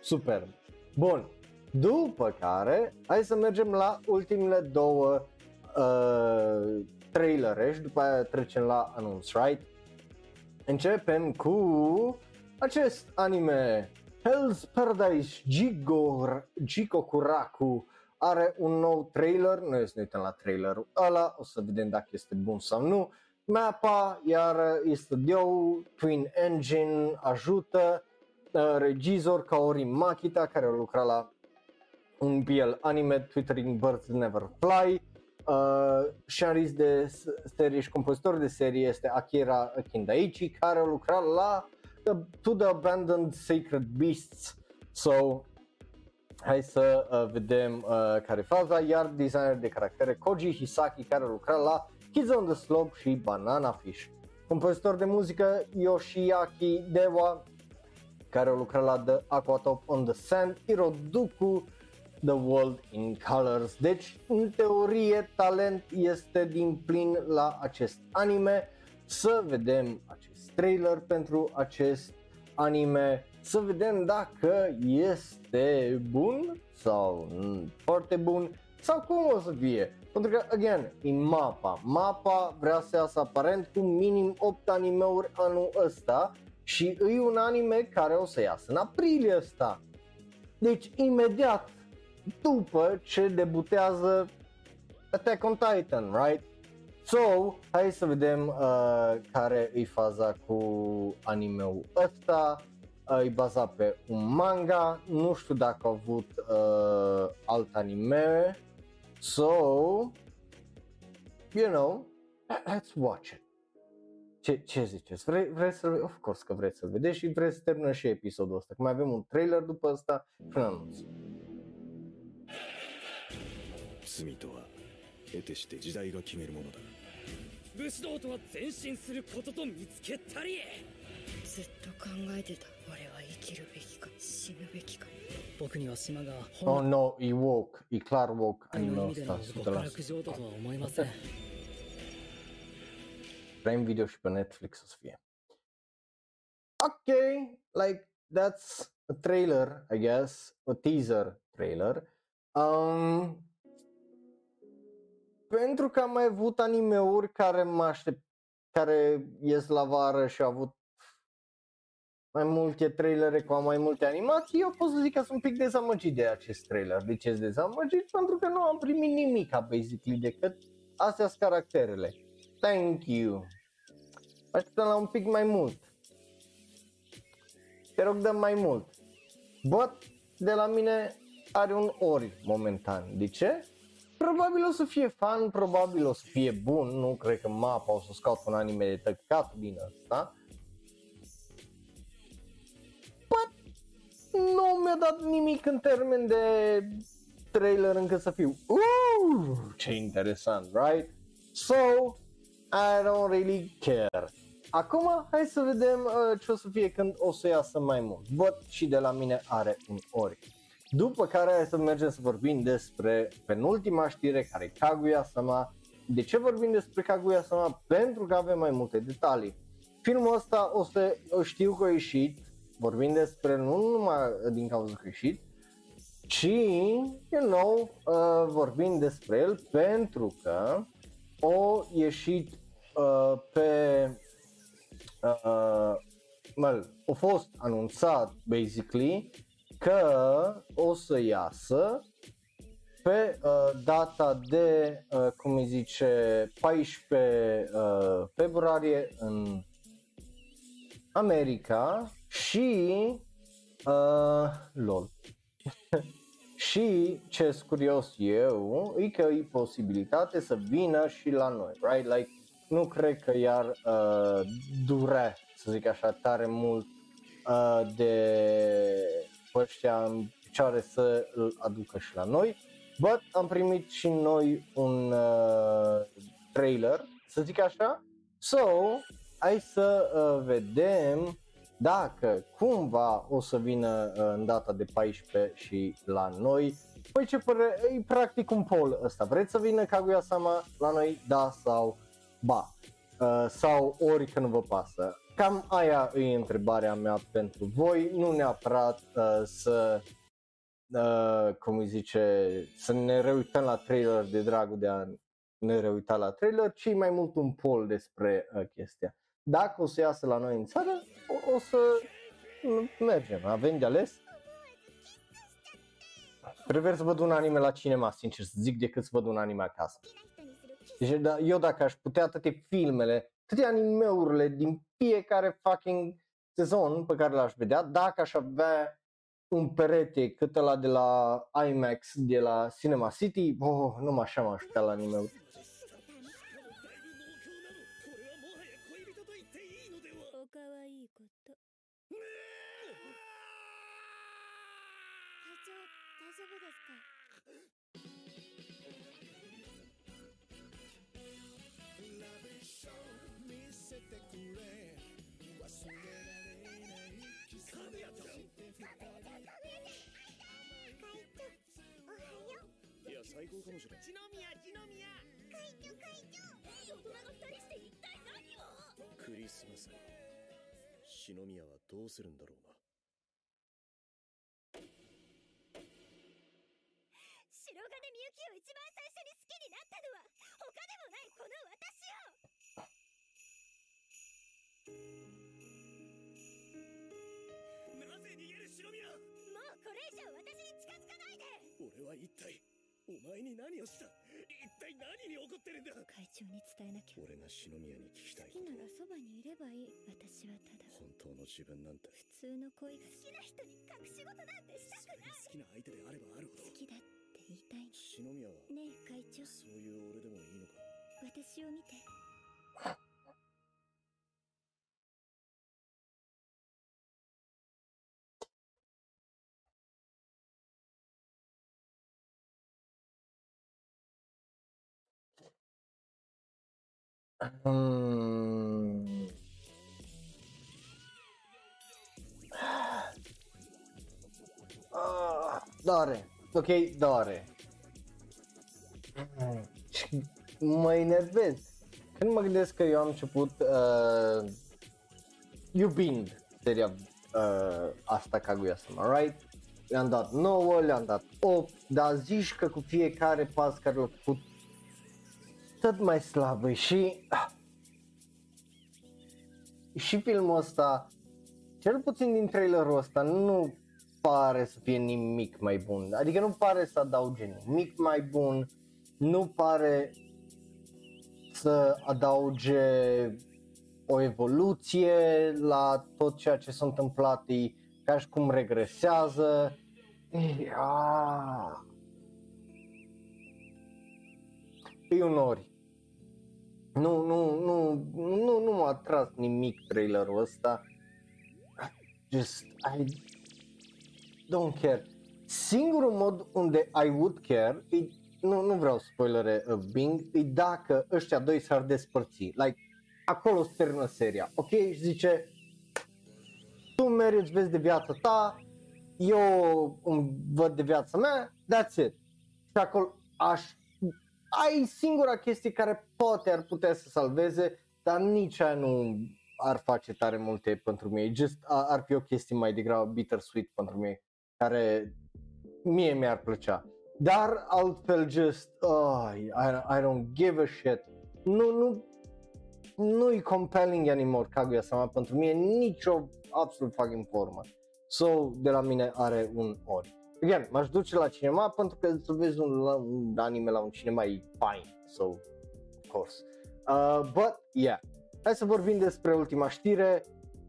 super. Bun, după care, hai să mergem la ultimele două uh, trailere și după aia trecem la anunț, right? Începem cu acest anime Hell's Paradise Jigor, Jikokuraku are un nou trailer, noi să ne uităm la trailerul ăla, o să vedem dacă este bun sau nu. Mapa, iar e studio, Twin Engine ajută, uh, regizor Kaori Makita care a lucrat la un BL anime Twittering Birds Never Fly, uh, scenarist de serie și compozitor de serie este Akira Kindaichi care a lucrat la the, To the Abandoned Sacred Beasts. So, hai să uh, vedem uh, care e faza, iar designer de caractere Koji Hisaki care a lucrat la Kids on the Slope și Banana Fish. Compozitor de muzică Yoshiaki Dewa care a lucrat la The Aquatop on the Sand, Hiroduku, The World in Colors. Deci, în teorie, talent este din plin la acest anime. Să vedem acest trailer pentru acest anime, să vedem dacă este bun sau foarte bun sau cum o să fie. Pentru că, again, e mapa. Mapa vrea să iasă aparent cu minim 8 animeuri anul ăsta și e un anime care o să iasă în aprilie ăsta. Deci, imediat după ce debutează Attack on Titan, right? So, hai să vedem uh, care e faza cu animeul ăsta. Uh, e bazat pe un manga, nu știu dacă au avut uh, alt anime. So, you know, let's watch it. Ce, ce ziceți? Vrei, vrei să Of course că vreți să-l vedeți și vreți să termină și episodul ăsta. Că mai avem un trailer după ăsta și un anunț. 罪とは得てして時代が決めるものだ武士道とは前進することと見つけたりずっと考えてた俺は生きるべきか死ぬべきか僕には島が Oh no, e woke, e clar woke anime ăsta, 100%. Prime Video și pe Netflix o să fie. Ok, like that's a trailer, I guess, a teaser trailer. Um, pentru că am mai avut animeuri care mă aștept, care ies la vară și au avut mai multe trailere cu mai multe animații, eu pot să zic că sunt un pic dezamăgit de acest trailer. De ce sunt dezamăgit? Pentru că nu am primit nimic, basically, decât astea sunt caracterele. Thank you. Așteptăm la un pic mai mult. Te rog, dăm mai mult. But, de la mine are un ori momentan. De ce? Probabil o să fie fan, probabil o să fie bun, nu cred că mapa o să scaut un anime de tăcat din asta. Nu mi-a dat nimic în termen de trailer încât să fiu uh, ce interesant, right? So, I don't really care. Acum, hai să vedem uh, ce o să fie când o să iasă mai mult. Văd și de la mine are un ori. După care hai să mergem să vorbim despre penultima știre care e Kaguya-sama. De ce vorbim despre Kaguya-sama? Pentru că avem mai multe detalii. Filmul ăsta o să o știu că a ieșit, vorbim despre nu numai din cauza că a ieșit, ci, you know, uh, vorbim despre el pentru că o ieșit uh, pe uh, well, a fost anunțat basically că o să iasă pe uh, data de, uh, cum îi zice, 14 uh, februarie în America și uh, lol. și ce sunt curios eu e că e posibilitate să vină și la noi, right? Like, nu cred că iar uh, dure, să zic așa, tare mult uh, de ăștia în picioare să îl aducă și la noi. But am primit și noi un uh, trailer, să zic așa. So, hai să uh, vedem dacă cumva o să vină uh, în data de 14 și la noi. Păi ce părere, e practic un poll ăsta. Vreți să vină Kaguya-sama la noi? Da sau ba? Uh, sau ori că nu vă pasă? Cam aia e întrebarea mea pentru voi, nu neapărat uh, să uh, cum îi zice, să ne reuităm la trailer de dragul de a ne reuita la trailer, ci mai mult un poll despre uh, chestia. Dacă o să iasă la noi în țară, o, o să mergem, avem de ales. Prefer să văd un anime la cinema, sincer să zic, decât să văd un anime acasă. Deci da, eu dacă aș putea toate filmele, toate animeurile din fiecare fucking sezon pe care l-aș vedea, dacă aș avea un perete cât ăla de la IMAX, de la Cinema City, oh, nu mă așa m-aș putea la anime いや最高かもしれん篠宮篠宮会長会長いい大人が二人して一体何を？クリスマス。篠宮はどうするんだろうな。白金みゆきを一番最初に好きになったのは他でもないこの私よ。俺は一体お前に何をした？一体何に怒ってるんだ？会長に伝えなきゃ。俺が篠宮に聞きたい好きならそばにいればいい。私はただ。本当の自分なんて。普通の恋が好き。な人に隠し事なんてしたくない。好きな相手であればあるほど。好きだって言いたいの。篠宮はねえ会長。そういう俺でもいいのか？私を見て Hmm. Ah, doare. Ok, doare. Mm, și Mă enervez. Când mă gândesc că eu am început uh, iubind seria uh, asta Kaguya-sama, right? Le-am dat 9, le-am dat 8, dar zici că cu fiecare pas care l-a făcut tot mai slabă și și filmul ăsta, cel puțin din trailerul ăsta, nu pare să fie nimic mai bun. Adică nu pare să adauge nimic mai bun, nu pare să adauge o evoluție la tot ceea ce s-a întâmplat, e ca și cum regresează. E, a. e un ori. Nu, nu, nu, nu, nu m-a atras nimic trailerul ăsta. Just, I don't care. singurul mod unde I would care, e, nu, nu vreau spoilere uh, Bing, e dacă ăștia doi s-ar despărți. Like, acolo se termină seria. Ok? Și zice, tu mergi, îți vezi de viața ta, eu îmi văd de viața mea, that's it. Și acolo aș, ai singura chestie care poate ar putea să salveze, dar nici aia nu ar face tare multe pentru mine. Just a- ar fi o chestie mai degrabă bittersweet pentru mine, care mie mi-ar plăcea. Dar altfel just, oh, I, I don't give a shit. Nu, nu, nu-i compelling anymore Kaguya-sama pentru mine nicio absolut fucking formă. So, de la mine are un ori. Again, m-aș duce la cinema pentru că să vezi un, la- un anime la un cinema e fine. So, of course. Uh, but, yeah. Hai să vorbim despre ultima știre.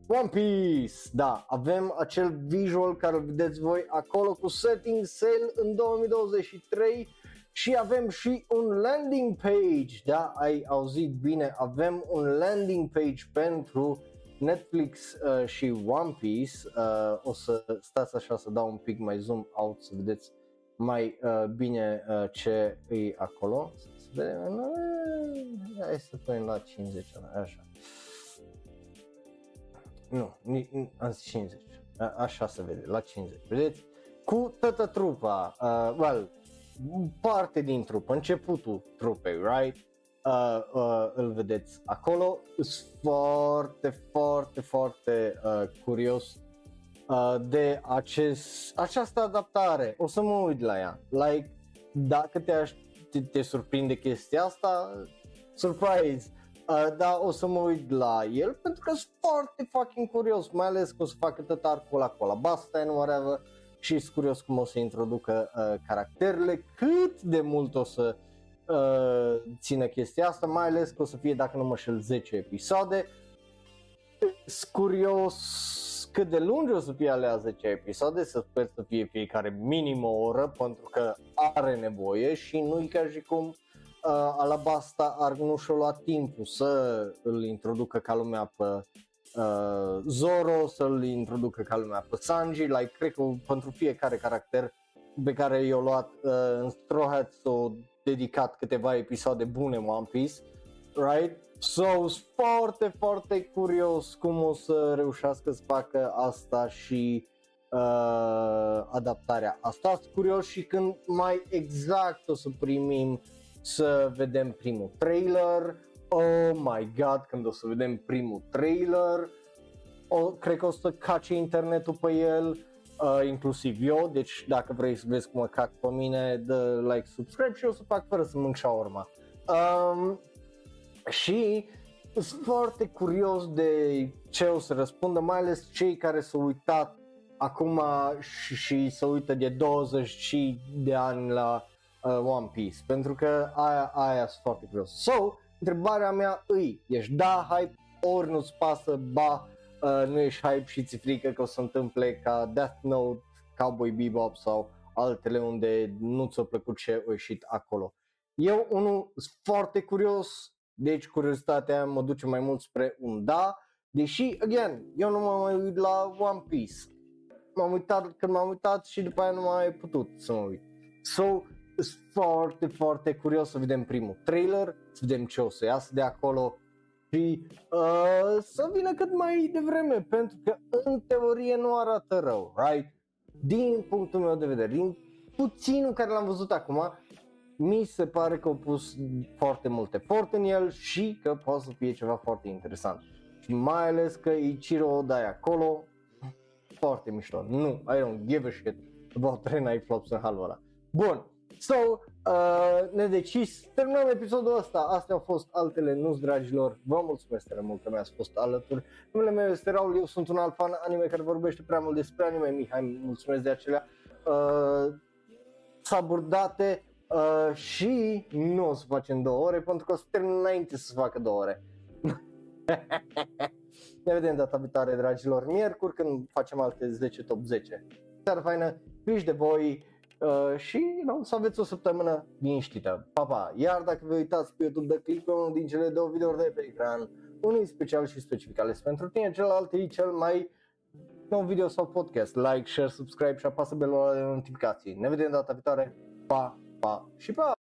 One Piece! Da, avem acel visual care îl vedeți voi acolo cu setting sail în 2023 și avem și un landing page. Da, ai auzit bine, avem un landing page pentru Netflix uh, și One Piece. Uh, o să stați așa să dau un pic mai zoom out să vedeți mai uh, bine uh, ce e acolo. Să vedem. Uh, hai să punem la 50 așa. Nu, ni- ni- am zis 50. A, așa se vede, la 50. Vedeți? Cu toată trupa, uh, well, parte din trupă, începutul trupei, right? Uh, uh, îl vedeți acolo. Sunt foarte, foarte, foarte uh, curios uh, de acest, această adaptare. O să mă uit la ea. Like, dacă te, aș, te, te surprinde chestia asta, surprise. Uh, dar o să mă uit la el pentru că sunt foarte fucking curios, mai ales că o să facă tot arcul ăla cu Alabasta and whatever și sunt curios cum o să introducă uh, caracterele, cât de mult o să uh, țină chestia asta, mai ales că o să fie, dacă nu mă șel, 10 episoade. Sunt curios cât de lungi o să fie alea 10 episoade, să sper să fie fiecare minim o oră, pentru că are nevoie și nu-i ca și cum uh, Alabasta ar nu și-o lua timpul să îl introducă ca lumea pe uh, Zoro, să-l introducă ca lumea pe Sanji, like, cred că pentru fiecare caracter pe care i-a luat uh, în Straw Hats s-a dedicat câteva episoade bune One Piece, right? So, sunt foarte, foarte curios cum o să reușească să facă asta și uh, adaptarea asta. Sunt curios și când mai exact o să primim să vedem primul trailer. Oh my god, când o să vedem primul trailer, o, cred că o să cace internetul pe el, uh, inclusiv eu, deci dacă vrei să vezi cum mă cac pe mine, dă like, subscribe și o să fac fără să mânc shawarma. Um, și sunt foarte curios de ce o să răspundă, mai ales cei care s-au uitat acum și, și se uită de 20 de ani la uh, One Piece, pentru că aia, aia sunt foarte curios. So, întrebarea mea îi, ești da hype, ori nu-ți pasă, ba, uh, nu ești hype și ți frică că o să întâmple ca Death Note, Cowboy Bebop sau altele unde nu ți-a plăcut ce a ieșit acolo. Eu, unul, sunt foarte curios, deci curiozitatea mă duce mai mult spre un da, deși, again, eu nu mă mai uit la One Piece. M-am uitat când m-am uitat și după aia nu m-am mai putut să mă uit. So, sunt foarte, foarte curios să vedem primul trailer, să vedem ce o să iasă de acolo și uh, să vină cât mai devreme, pentru că în teorie nu arată rău, right? Din punctul meu de vedere, din puținul care l-am văzut acum, mi se pare că au pus foarte mult efort în el și că poate să fie ceva foarte interesant. Și mai ales că Ichiro Oda e acolo, foarte mișto. Nu, I don't give a shit about Renai Flops în halul ăla. Bun, so, uh, nedecis, terminăm episodul ăsta. Astea au fost altele nu dragilor. Vă mulțumesc tare mult că mi-ați fost alături. Numele meu este Raul, eu sunt un alt fan anime care vorbește prea mult despre anime. Mihai, mulțumesc de acelea. Uh, saburdate uh, și nu o să facem două ore pentru că o să termin înainte să facă două ore. ne vedem data viitoare, dragilor, miercuri când facem alte 10 top 10. Seara faină, grijă de voi uh, și no, să aveți o săptămână liniștită. Pa, pa! Iar dacă vă uitați pe YouTube, dă click pe unul din cele două videouri de pe ecran, unul e special și specific ales pentru tine, celălalt e cel mai nou video sau podcast, like, share, subscribe și apasă belul ăla de notificații. Ne vedem data viitoare. Pa, pa și pa!